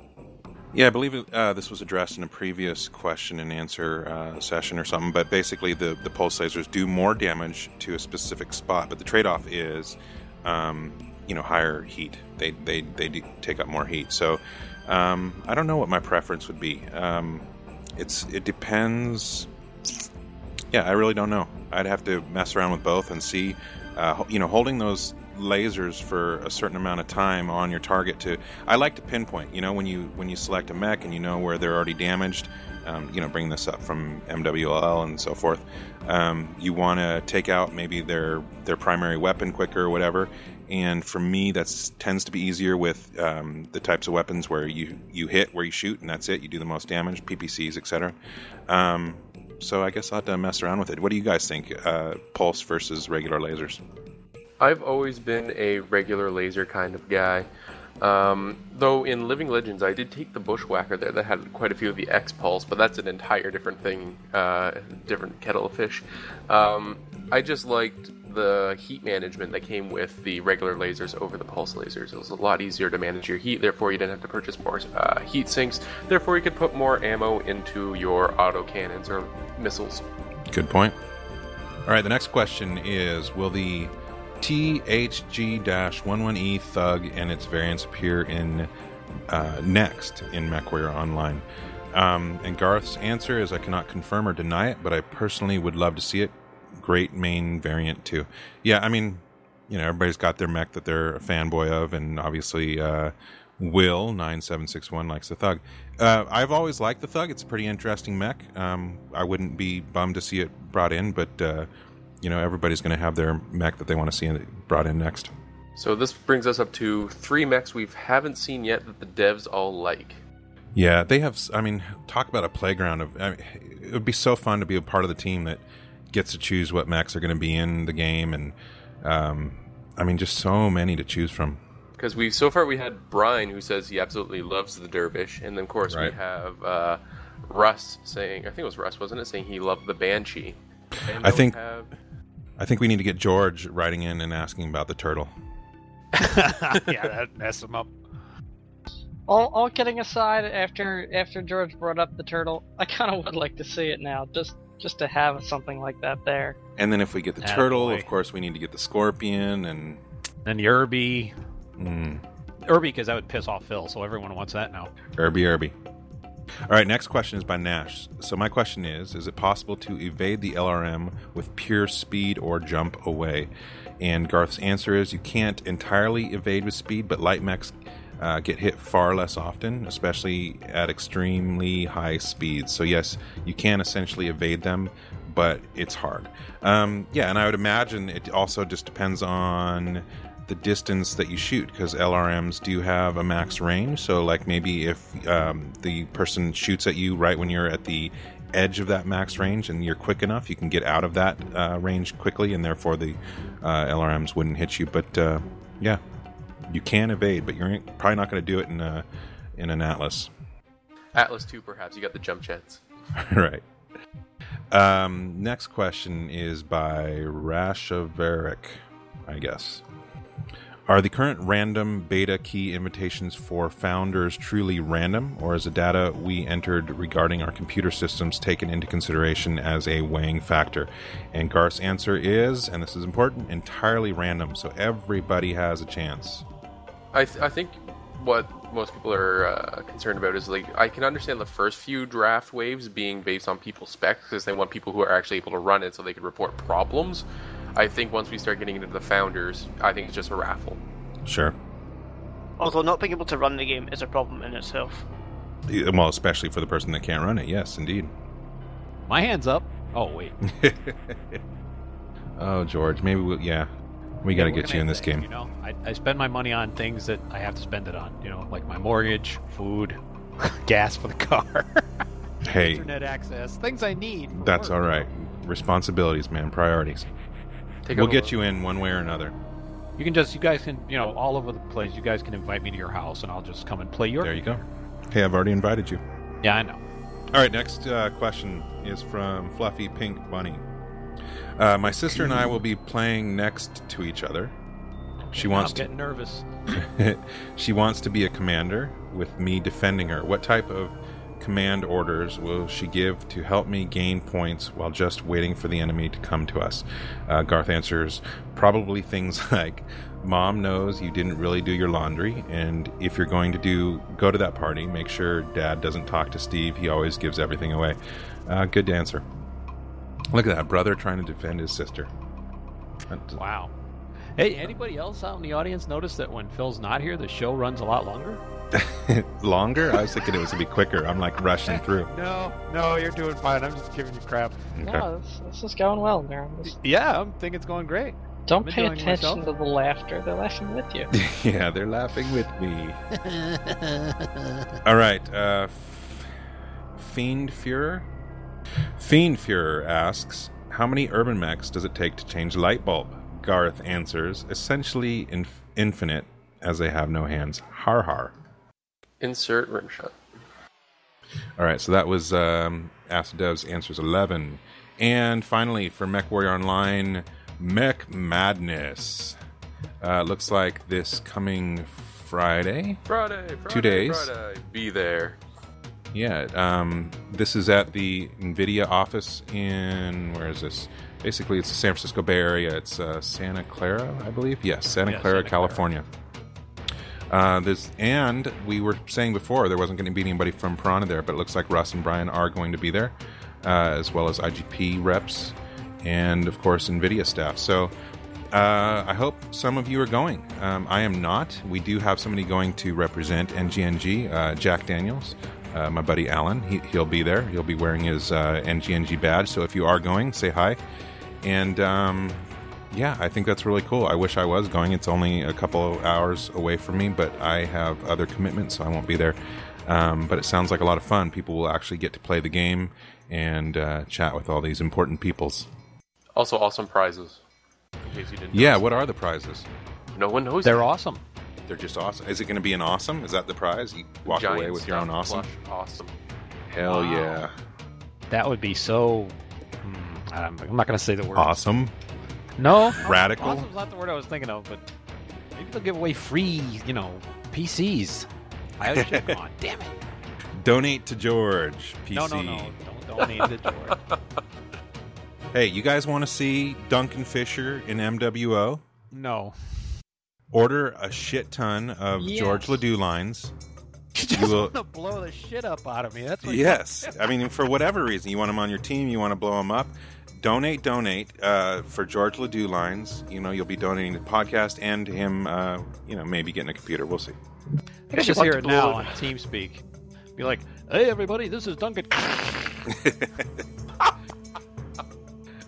Yeah, I believe uh, this was addressed in a previous question and answer uh, session or something. But basically, the, the pulse lasers do more damage to a specific spot, but the trade off is, um, you know, higher heat. They they they take up more heat. So um, I don't know what my preference would be. Um, it's it depends. Yeah, I really don't know. I'd have to mess around with both and see. Uh, you know, holding those lasers for a certain amount of time on your target to I like to pinpoint you know when you when you select a mech and you know where they're already damaged um, you know bring this up from MWL and so forth um, you want to take out maybe their their primary weapon quicker or whatever. And for me that tends to be easier with um, the types of weapons where you you hit where you shoot and that's it. You do the most damage PPCs etc um, so I guess I'll have to mess around with it what do you guys think uh, pulse versus regular lasers I've always been a regular laser kind of guy. Um, though in Living Legends, I did take the Bushwhacker there that had quite a few of the X pulse, but that's an entire different thing, uh, different kettle of fish. Um, I just liked the heat management that came with the regular lasers over the pulse lasers. It was a lot easier to manage your heat, therefore, you didn't have to purchase more uh, heat sinks, therefore, you could put more ammo into your auto cannons or missiles. Good point. All right, the next question is Will the THG 11E Thug and its variants appear in uh, next in MechWarrior Online? Um, and Garth's answer is I cannot confirm or deny it, but I personally would love to see it. Great main variant, too. Yeah, I mean, you know, everybody's got their mech that they're a fanboy of, and obviously, uh, Will nine seven six one likes the Thug. Uh, I've always liked the Thug. It's a pretty interesting mech. Um, I wouldn't be bummed to see it brought in, but uh, you know everybody's going to have their mech that they want to see brought in next. So this brings us up to three mechs we haven't seen yet that the devs all like. Yeah, they have. I mean, talk about a playground of. I mean, it would be so fun to be a part of the team that gets to choose what mechs are going to be in the game, and um, I mean, just so many to choose from because we so far we had Brian who says he absolutely loves the dervish, and then of course Right. we have uh, Russ saying I think it was Russ, wasn't it, saying he loved the banshee. And I think- have- I think we need to get George writing in and asking about the turtle. yeah, that messed him up. All, all kidding aside, after after George brought up the turtle, I kind of would like to see it now, just just to have something like that there. And then if we get the Attaboy. turtle, of course, we need to get the scorpion and. Then the Urbie. Mm, Urbie, because that would piss off Phil, so everyone wants that now. Urbie, Urbie. All right, next question is by Nash. So my question is: Is it possible to evade the LRM with pure speed or jump away? And Garth's answer is: You can't entirely evade with speed, but light mechs uh, get hit far less often, especially at extremely high speeds. So yes, you can essentially evade them, but it's hard. Um, yeah, and I would imagine it also just depends on the distance that you shoot because LRMs do have a max range. So, like maybe if um, the person shoots at you right when you're at the edge of that max range and you're quick enough, you can get out of that uh, range quickly, and therefore the uh, LRMs wouldn't hit you. But uh, yeah, you can evade, but you're probably not going to do it in a, in an Atlas, Atlas two, perhaps you got the jump jets. right? Um, next question is by Rashaveric, I guess. Are the current random beta key invitations for founders truly random, or is the data we entered regarding our computer systems taken into consideration as a weighing factor? And Garth's answer is, and this is important, entirely random, so everybody has a chance. I, th- I think what most people are uh, concerned about is like I can understand the first few draft waves being based on people's specs because they want people who are actually able to run it so they can report problems. I think once we start getting into the founders, I think it's just a raffle. Sure. Although not being able to run the game is a problem in itself. Well, especially for the person that can't run it. Yes, indeed. My hand's up. Oh wait, oh, George, maybe we'll. yeah, we got to get you in this game. You know, I, I spend my money on things that I have to spend it on. You know, like my mortgage, food, gas for the car, Hey, internet access, things I need. that's work. all right. Responsibilities, man. Priorities. Take we'll get look. you in one way or another. You can just, you guys can, you know, all over the place. You guys can invite me to your house, and I'll just come and play your. There you go. Hey, I've already invited you. Yeah, I know. All right, next uh, question is from Fluffy Pink Bunny. Uh, my sister and I will be playing next to each other. She wants I'm to. get nervous. she wants to be a commander with me defending her. What type of command orders will she give to help me gain points while just waiting for the enemy to come to us? Uh, Garth answers probably things like Mom knows you didn't really do your laundry, and if you're going to do go to that party, make sure Dad doesn't talk to Steve. He always gives everything away. Uh, good answer. Look at that brother trying to defend his sister. That- Wow. Hey, anybody else out in the audience notice that when Phil's not here, the show runs a lot longer? Longer? I was thinking it was gonna be quicker. I'm like rushing through. No, no, you're doing fine. I'm just giving you crap. Okay. No, this, this is going well, Darren. This- Yeah, I'm thinking it's going great. Don't I'm pay attention myself. to the laughter. They're laughing with you. yeah, they're laughing with me. All right. Uh, Fiend Führer? Fiend Führer asks, How many urban mechs does it take to change a light bulb? Garth answers, Essentially inf- infinite, as they have no hands. Har har. Insert rimshot. All right, so that was um, Ask Devs Answers 11. And finally, for Mech Warrior Online, Mech Madness. Uh, looks like this coming Friday. Friday, Friday, Two days. Friday. Be there. Yeah, um, this is at the NVIDIA office in, where is this? Basically, it's the San Francisco Bay Area. It's uh, Santa Clara, I believe. Yes, Santa Yeah, Clara, Santa Clara. California. Uh, this and we were saying before there wasn't going to be anybody from Piranha there, but it looks like Russ and Brian are going to be there, uh, as well as IGP reps and of course Nvidia staff. So uh, I hope some of you are going. Um, I am not. We do have somebody going to represent NGNG, uh, Jack Daniels, uh, my buddy Alan. He, he'll be there. He'll be wearing his uh, NGNG badge. So if you are going, say hi. And um, yeah, I think that's really cool. I wish I was going. It's only a couple of hours away from me, but I have other commitments, so I won't be there. Um, but it sounds like a lot of fun. People will actually get to play the game and uh, chat with all these important peoples. Also, awesome prizes. In case you didn't. Yeah, know. what are the prizes? No one knows. They're yet. awesome. They're just awesome. Is it going to be an awesome? Is that the prize? You walk Giant away with your own awesome? plush Awesome. Hell Wow. yeah. That would be so. hmm, I'm, I'm not going to say the word. Awesome. No. Radical. Awesome's not the word I was thinking of, but maybe they'll give away free, you know, PCs. I check on. Damn it. Donate to George. PC. No, no, no. Don't donate to George. Hey, you guys want to see Duncan Fisher in MWO? No. Order a shit ton of Yes. George Ledoux lines. You just You will- want to blow the shit up out of me. That's what Yes. I mean, for whatever reason, you want him on your team, you want to blow him up. Donate, donate uh, for George Ledoux lines. You know, you'll be donating to the podcast and to him, uh, you know, maybe getting a computer. We'll see. I can just hear it now on TeamSpeak. Be like, hey, everybody, this is Duncan.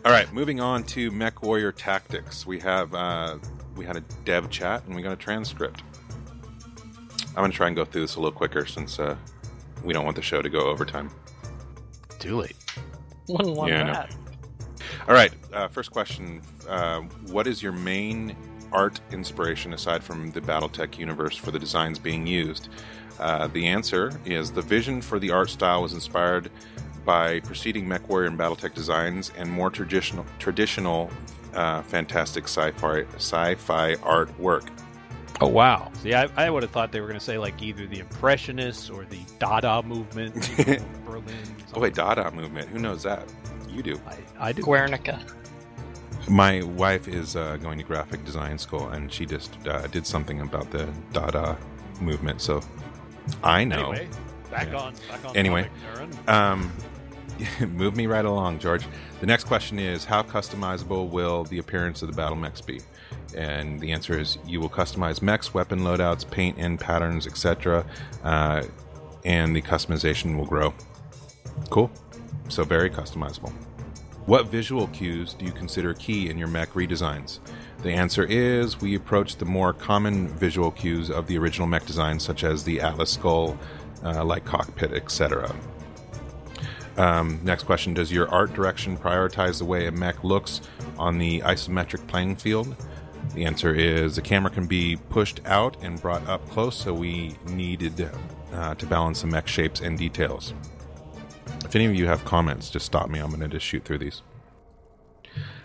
All right, moving on to Mech Warrior Tactics. We have uh, we had a dev chat and we got a transcript. I'm gonna try and go through this a little quicker since uh, we don't want the show to go overtime. Too late. Wouldn't want Yeah, that. All right, uh, first question: uh, What is your main art inspiration aside from the BattleTech universe for the designs being used? Uh, the answer is the vision for the art style was inspired by preceding MechWarrior and BattleTech designs and more traditional, traditional, uh, fantastic sci-fi sci-fi artwork. Oh, wow. See, I, I would have thought they were going to say, like, either the Impressionists or the Dada movement. you know, Berlin. Oh wait, Dada movement. Who knows that? You do. I, I do. Guernica. My wife is uh, going to graphic design school, and she just uh, did something about the Dada movement. So I know. Anyway, back Yeah. on. Back on. Anyway, topic, Aaron. um, move me right along, George. The next question is how customizable will the appearance of the battle mechs be? And the answer is you will customize mechs, weapon loadouts, paint in patterns, etc. Uh, and the customization will grow. Cool. So very customizable. What visual cues do you consider key in your mech redesigns? The answer is we approach the more common visual cues of the original mech design, such as the Atlas skull, uh, like cockpit, etc. Um, next question Does your art direction prioritize the way a mech looks on the isometric playing field? The answer is the camera can be pushed out and brought up close, so we needed uh, to balance the mech shapes and details. If any of you have comments, just stop me. I'm going to just shoot through these.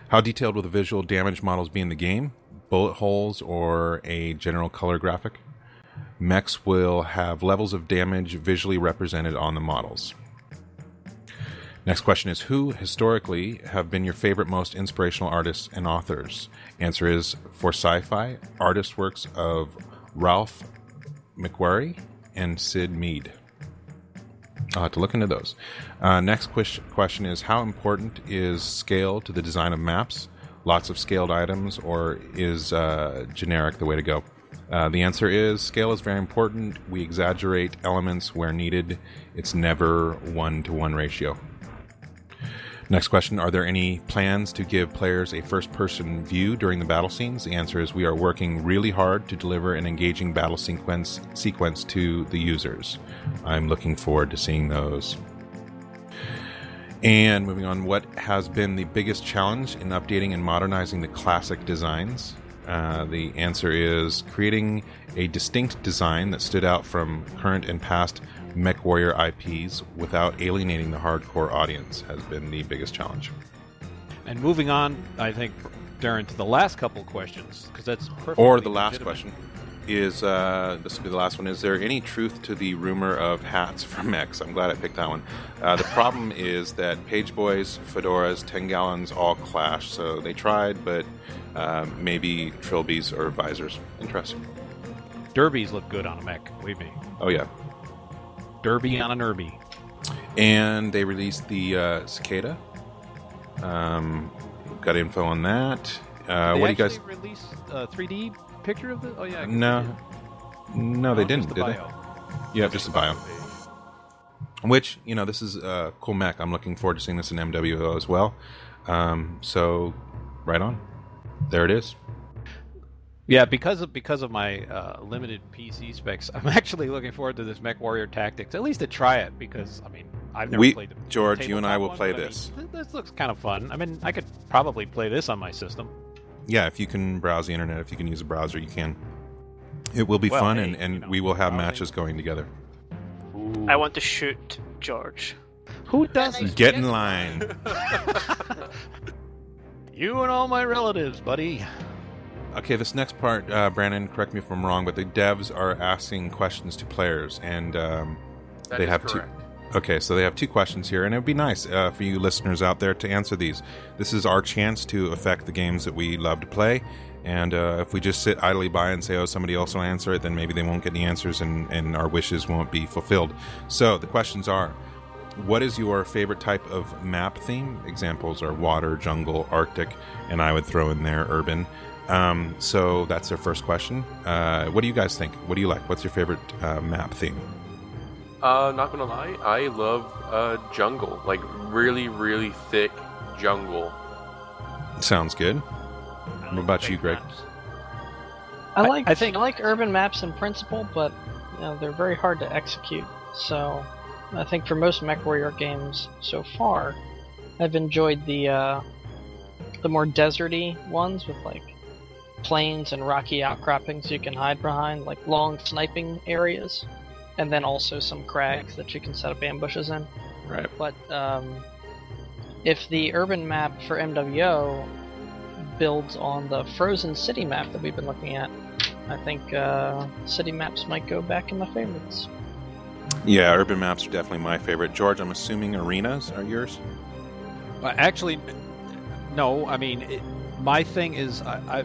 How detailed will the visual damage models be in the game? Bullet holes or a general color graphic? Mechs will have levels of damage visually represented on the models. Next question is Who historically have been your favorite, most inspirational artists and authors? Answer is for sci fi, artist works of Ralph McQuarrie and Syd Mead. I'll have to look into those. Uh, next ques- question is How important is scale to the design of maps? Lots of scaled items, or is uh, generic the way to go? Uh, the answer is scale is very important. We exaggerate elements where needed. It's never one to one ratio. Next question Are there any plans to give players a first person view during the battle scenes? The answer is we are working really hard to deliver an engaging battle sequence, sequence to the users. I'm looking forward to seeing those. And moving on, what has been the biggest challenge in updating and modernizing the classic designs? Uh, the answer is creating a distinct design that stood out from current and past MechWarrior IPs without alienating the hardcore audience has been the biggest challenge. And moving on, I think, Darren, to the last couple questions, because that's perfect. Or the last question is uh, this will be the last one. Is there any truth to the rumor of hats for from X? I'm glad I picked that one. Uh, the problem is that page boys, fedoras, 10 gallons all clash. So they tried, but uh, maybe trilbies or visors. Interesting. Derbies look good on a mech, believe me. Oh, yeah. Derby on an Urbie. And they released the uh, cicada. Um, got info on that. Uh, they what do you guys? release a 3D picture of it? Oh yeah. No, no, they didn't, the did they? Yeah, just the bio. Which you know, this is uh, cool mech. I'm looking forward to seeing this in MWO as well. Um, so, right on. There it is. Yeah, because of because of my uh, limited PC specs, I'm actually looking forward to this Mech Warrior Tactics. At least to try it, because I mean, I've never We- played the George, you and I will one, play but I mean, this. this looks kind of fun. I mean, I could probably play this on my system. Yeah, if you can browse the internet, if you can use a browser, you can. It will be Well, fun, hey, and, and you know, we will have browsing. matches going together. I want to shoot George. Who doesn't? Get in line. You and all my relatives, buddy. Okay, this next part, uh, Brandon, correct me if I'm wrong, but the devs are asking questions to players, and um, they have correct. two. Okay, so they have two questions here, and it would be nice uh, for you listeners out there to answer these. This is our chance to affect the games that we love to play, and uh, if we just sit idly by and say, "Oh, somebody else will answer it," then maybe they won't get the answers, and, and our wishes won't be fulfilled. So the questions are: What is your favorite type of map theme? Examples are water, jungle, Arctic, and I would throw in there urban. Um, so that's their first question. Uh, what do you guys think? What do you like? What's your favorite uh, map theme? Uh, not gonna lie, I love uh, jungle. Like really, really thick jungle. Sounds good. I What about you, Greg? maps. I I- like I think- I like urban maps in principle, but you know, they're very hard to execute. So I think for most MechWarrior games so far, I've enjoyed the uh, the more deserty ones with like plains and rocky outcroppings you can hide behind, like long sniping areas, and then also some crags that you can set up ambushes in. Right. But um, if the urban map for MWO builds on the frozen city map that we've been looking at, I think uh, city maps might go back in my favorites. Yeah, urban maps are definitely my favorite. George, I'm assuming arenas are yours. Uh, actually, no. I mean, it, my thing is, I, I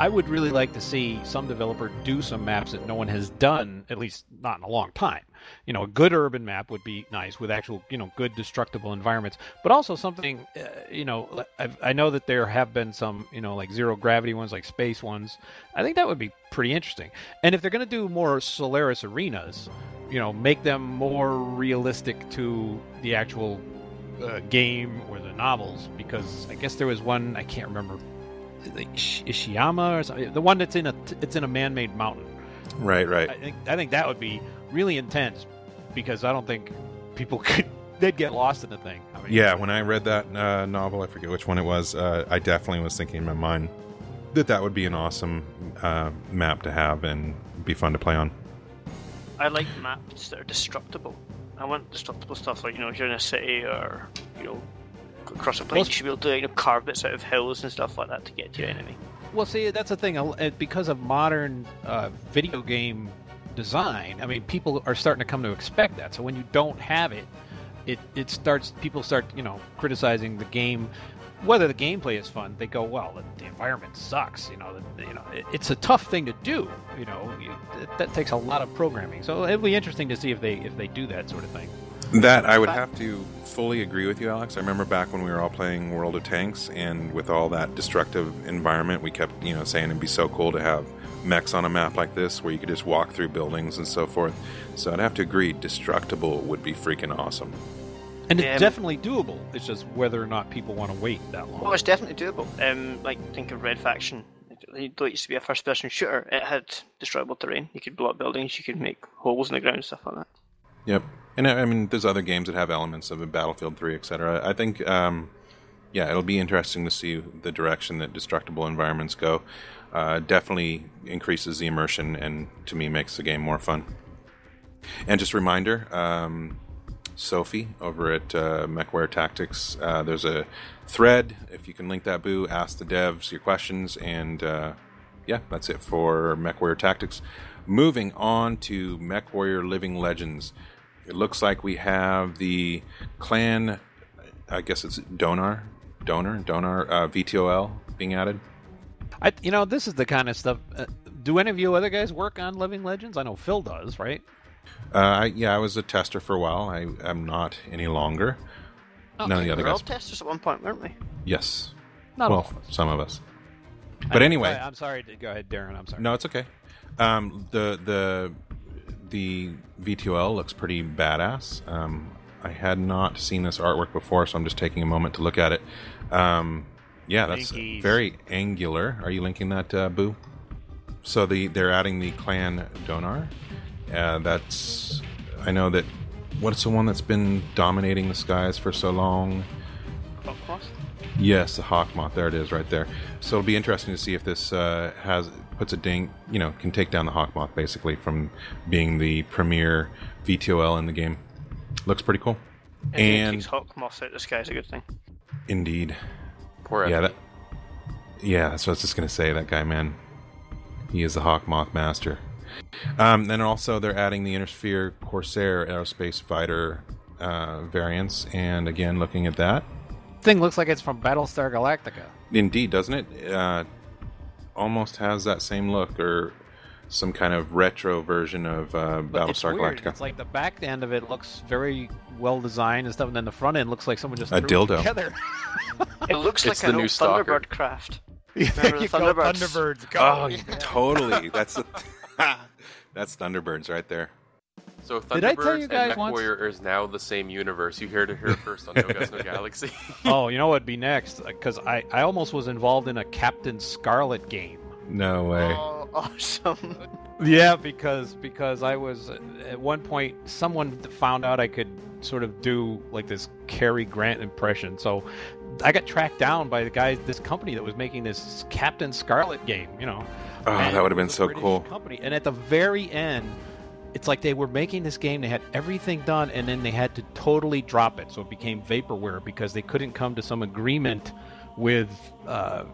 I would really like to see some developer do some maps that no one has done, at least not in a long time. You know, a good urban map would be nice with actual, you know, good destructible environments, but also something, uh, you know, I've, I know that there have been some, you know, like zero gravity ones, like space ones. I think that would be pretty interesting. And if they're going to do more Solaris arenas, you know, make them more realistic to the actual uh, game or the novels because I guess there was one I can't remember, like Ishiyama or something. The one that's in a it's in a man-made mountain. Right, right. I think I think that would be really intense because I don't think people could they'd get lost in the thing. I mean, Yeah, when I read that uh, novel, I forget which one it was. Uh, I definitely was thinking in my mind that that would be an awesome uh, map to have and be fun to play on. I like maps that are destructible. I want destructible stuff like you know if you're in a city or you know across a plain, Well, you should be able to you know carve bits out of hills and stuff like that to get to your enemy. Well, see, that's the thing. Because of modern uh, video game design, I mean, people are starting to come to expect that. So when you don't have it, it it starts. People start, you know, criticizing the game. Whether the gameplay is fun, they go, "Well, the, the environment sucks." You know, the, you know, it, it's a tough thing to do. You know, you, that, that takes a lot of programming. So it'll be interesting to see if they if they do that sort of thing. That I would have to fully agree with you, Alex. I remember back when we were all playing World of Tanks, and with all that destructive environment, we kept, you know, saying it'd be so cool to have mechs on a map like this, where you could just walk through buildings and so forth. So I'd have to agree, destructible would be freaking awesome. And it's Yeah, but- definitely doable. It's just whether or not people want to wait that long. Well, it's definitely doable. Um, like think of Red Faction. It it used to be a first-person shooter. It had destructible terrain. You could blow up buildings. You could make holes in the ground, stuff like that. Yep. And I I mean, there's other games that have elements of it, Battlefield 3, etc. I think um, yeah, it'll be interesting to see the direction that destructible environments go. Uh, definitely increases the immersion and to me makes the game more fun. And just a reminder, um, Sophie over at uh, MechWarrior Tactics, uh, there's a thread. If you can link that, boo, ask the devs your questions. And uh, yeah, that's it for MechWarrior Tactics. Moving on to MechWarrior Living Legends. It looks like we have the clan, I guess it's Donar, Donor, Donar, uh, VTOL being added. I, you know, this is the kind of stuff. Uh, do any of you other guys work on Living Legends? I know Phil does, right? Uh, I, yeah, I was a tester for a while. I am not any longer. Oh, None of the other we were all guys. testers at one point, weren't we? Yes. Not well, all of us. some of us. I- But anyway, I, am sorry. to- Go ahead, Darren. I'm sorry. no, it's okay. Um, the the the VTOL looks pretty badass. Um, I had not seen this artwork before, so I'm just taking a moment to look at it. Um, yeah, that's Linkies. very angular. Are you linking that, uh, Boo? So the they're adding the clan Donar. Uh, that's I know that. What's the one that's been dominating the skies for so long? Hawkmoth? Yes, the hawk moth. There it is, right there. So it'll be interesting to see if this uh, has puts a ding. You know, can take down the hawk moth basically from being the premier VTOL in the game. Looks pretty cool. Anything And takes Hawkmoth out of the sky is a good thing. indeed, Poor yeah, that, yeah. That's what I was just gonna say. That guy, man, he is the hawk moth master. Um, then also they're adding the Inner Sphere Corsair aerospace fighter uh, variants, and again, looking at that, Thing looks like it's from Battlestar Galactica. Indeed, doesn't it? Uh, almost has that same look, or some kind of retro version of uh, But it's Battlestar weird. Galactica. It's like the back end of it looks very well designed and stuff, and then the front end looks like someone just A threw it dildo. together. It looks It's like the an new old Thunderbird craft. there Remember the you go, Thunderbirds? Thunderbirds. Go. Oh, Yeah. totally. That's the, that's Thunderbirds right there. So Did I tell Thunderbirds you guys and once- MechWarrior is now the same universe. You heard it here first on No Guts No Galaxy. oh, you know what'd be next? Uh, because I, I almost was involved in a Captain Scarlet game. No way. Oh, awesome. Yeah, because because I was at one point someone found out I could sort of do like this Cary Grant impression. So I got tracked down by the guy, this company that was making this Captain Scarlet game. You know, Oh, And that would have been so British cool. Company, and at the very end, it's like they were making this game. They had everything done, and then they had to totally drop it. So it became vaporware because they couldn't come to some agreement with uh,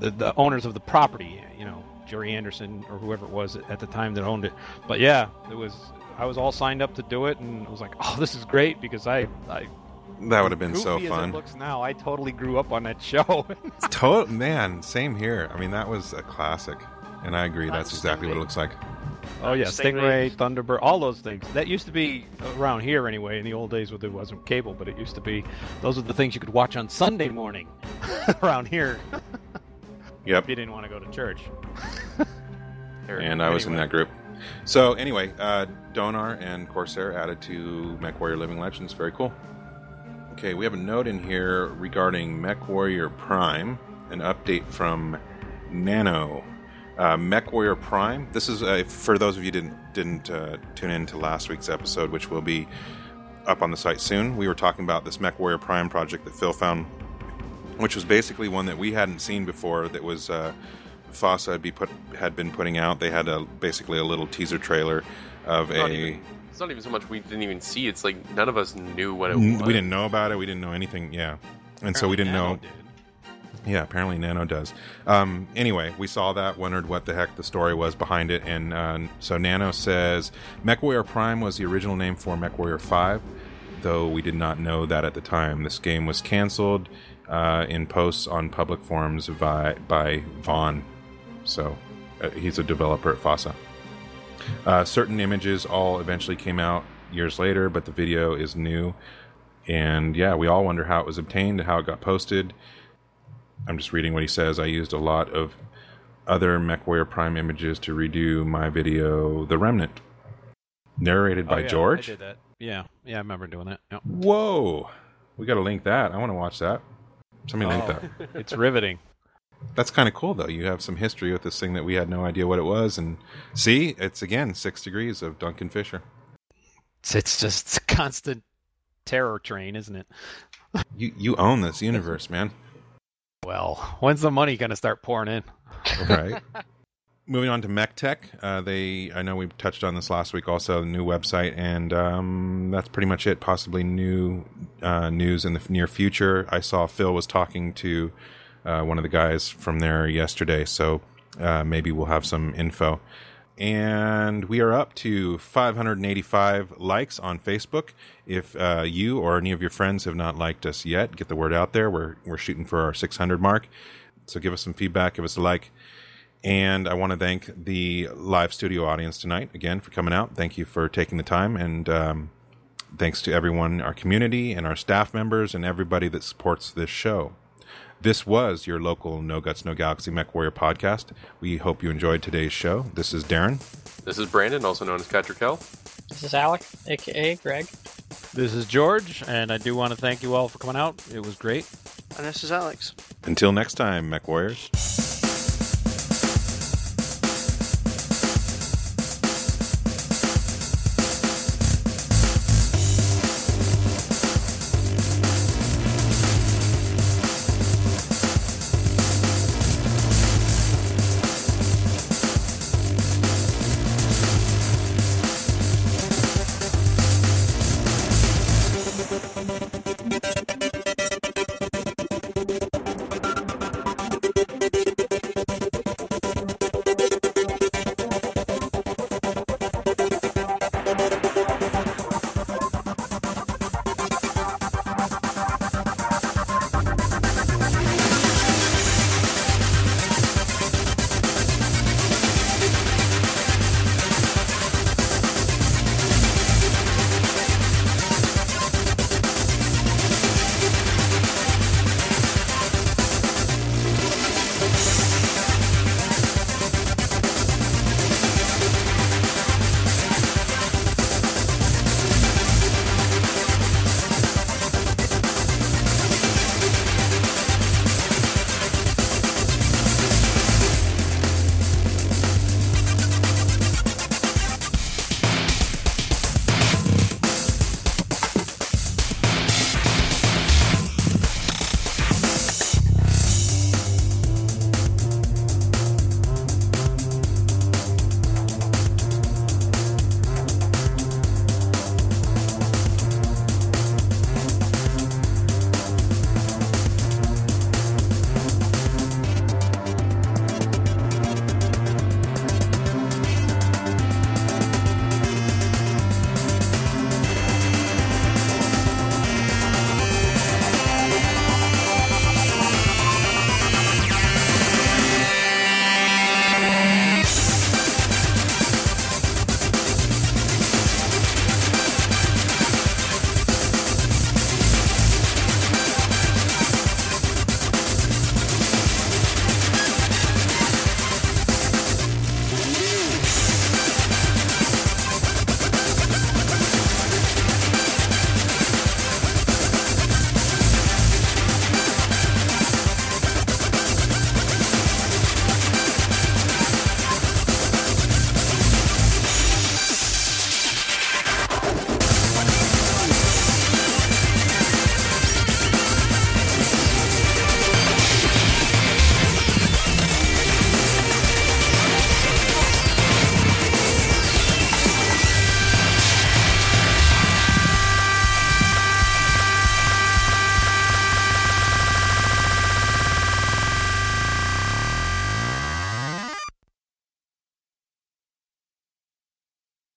the, the owners of the property. You know, Gerry Anderson or whoever it was at the time that owned it. But yeah, it was. I was all signed up to do it, and I was like, "Oh, this is great!" Because I, I That would have been so fun. looks now, I totally grew up on that show. Total man, same here. I mean, that was a classic, and I agree. That's exactly what it looks like. Oh yeah, Stingray. Stingray, Thunderbird, all those things. That used to be around here anyway. In the old days, when there wasn't cable, but it used to be. Those are the things you could watch on Sunday morning around here Yep. if you didn't want to go to church. and I was in that group. So anyway, uh, Donar and Corsair added to MechWarrior Living Legends. Very cool. Okay, we have a note in here regarding MechWarrior Prime, an update from Nano. Uh, MechWarrior Prime. This is uh, for those of you didn't didn't uh, tune in to last week's episode, which will be up on the site soon. We were talking about this MechWarrior Prime project that Phil found, which was basically one that we hadn't seen before. That was uh, FASA had, be put, had been putting out. They had a basically a little teaser trailer of Not a. even- It's not even so much we didn't even see. It's like none of us knew what it was. we didn't know about it. We didn't know anything. Yeah, and so we didn't know. did. Yeah, apparently Nano does. Um, anyway, we saw that, wondered what the heck the story was behind it, and uh, so Nano says MechWarrior Prime was the original name for MechWarrior 5, though we did not know that at the time. This game was canceled uh, in posts on public forums by, by Vaughn, so uh, he's a developer at FASA. Uh, certain images all eventually came out years later, but the video is new. And yeah, we all wonder how it was obtained, how it got posted. I'm just reading what he says. I used a lot of other MechWarrior Prime images to redo my video, The Remnant. Narrated oh, by Oh, yeah, George. I did that. Yeah, yeah, I remember doing that. Yeah. Whoa! We got to link that. I want to watch that. Somebody link Oh, that. it's riveting. That's kind of cool, though. You have some history with this thing that we had no idea what it was. And see, it's again six degrees of Duncan Fisher. It's, it's just a constant terror train, isn't it? You you own this universe, man. Well, when's the money going to start pouring in? right. Moving on to MechTech, uh, they I know we touched on this last week. Also, new website, and um, that's pretty much it. Possibly new uh, news in the near future. I saw Phil was talking to uh, one of the guys from there yesterday, so uh, maybe we'll have some info. And we are up to 585 likes on Facebook. If uh, you or any of your friends have not liked us yet, get the word out there. We're we're shooting for our 600 mark, so give us some feedback, give us a like. And I want to thank the live studio audience tonight again for coming out. Thank you for taking the time. And um, thanks to everyone, our community and our staff members, and everybody that supports this show. This was your local No Guts, No Galaxy Mech Warrior podcast. We hope you enjoyed today's show. This is Darren. This is Brandon, also known as Catrikel. This is Alec, aka Greg. This is George, and I do want to thank you all for coming out. It was great. And this is Alex. Until next time, Mech Warriors.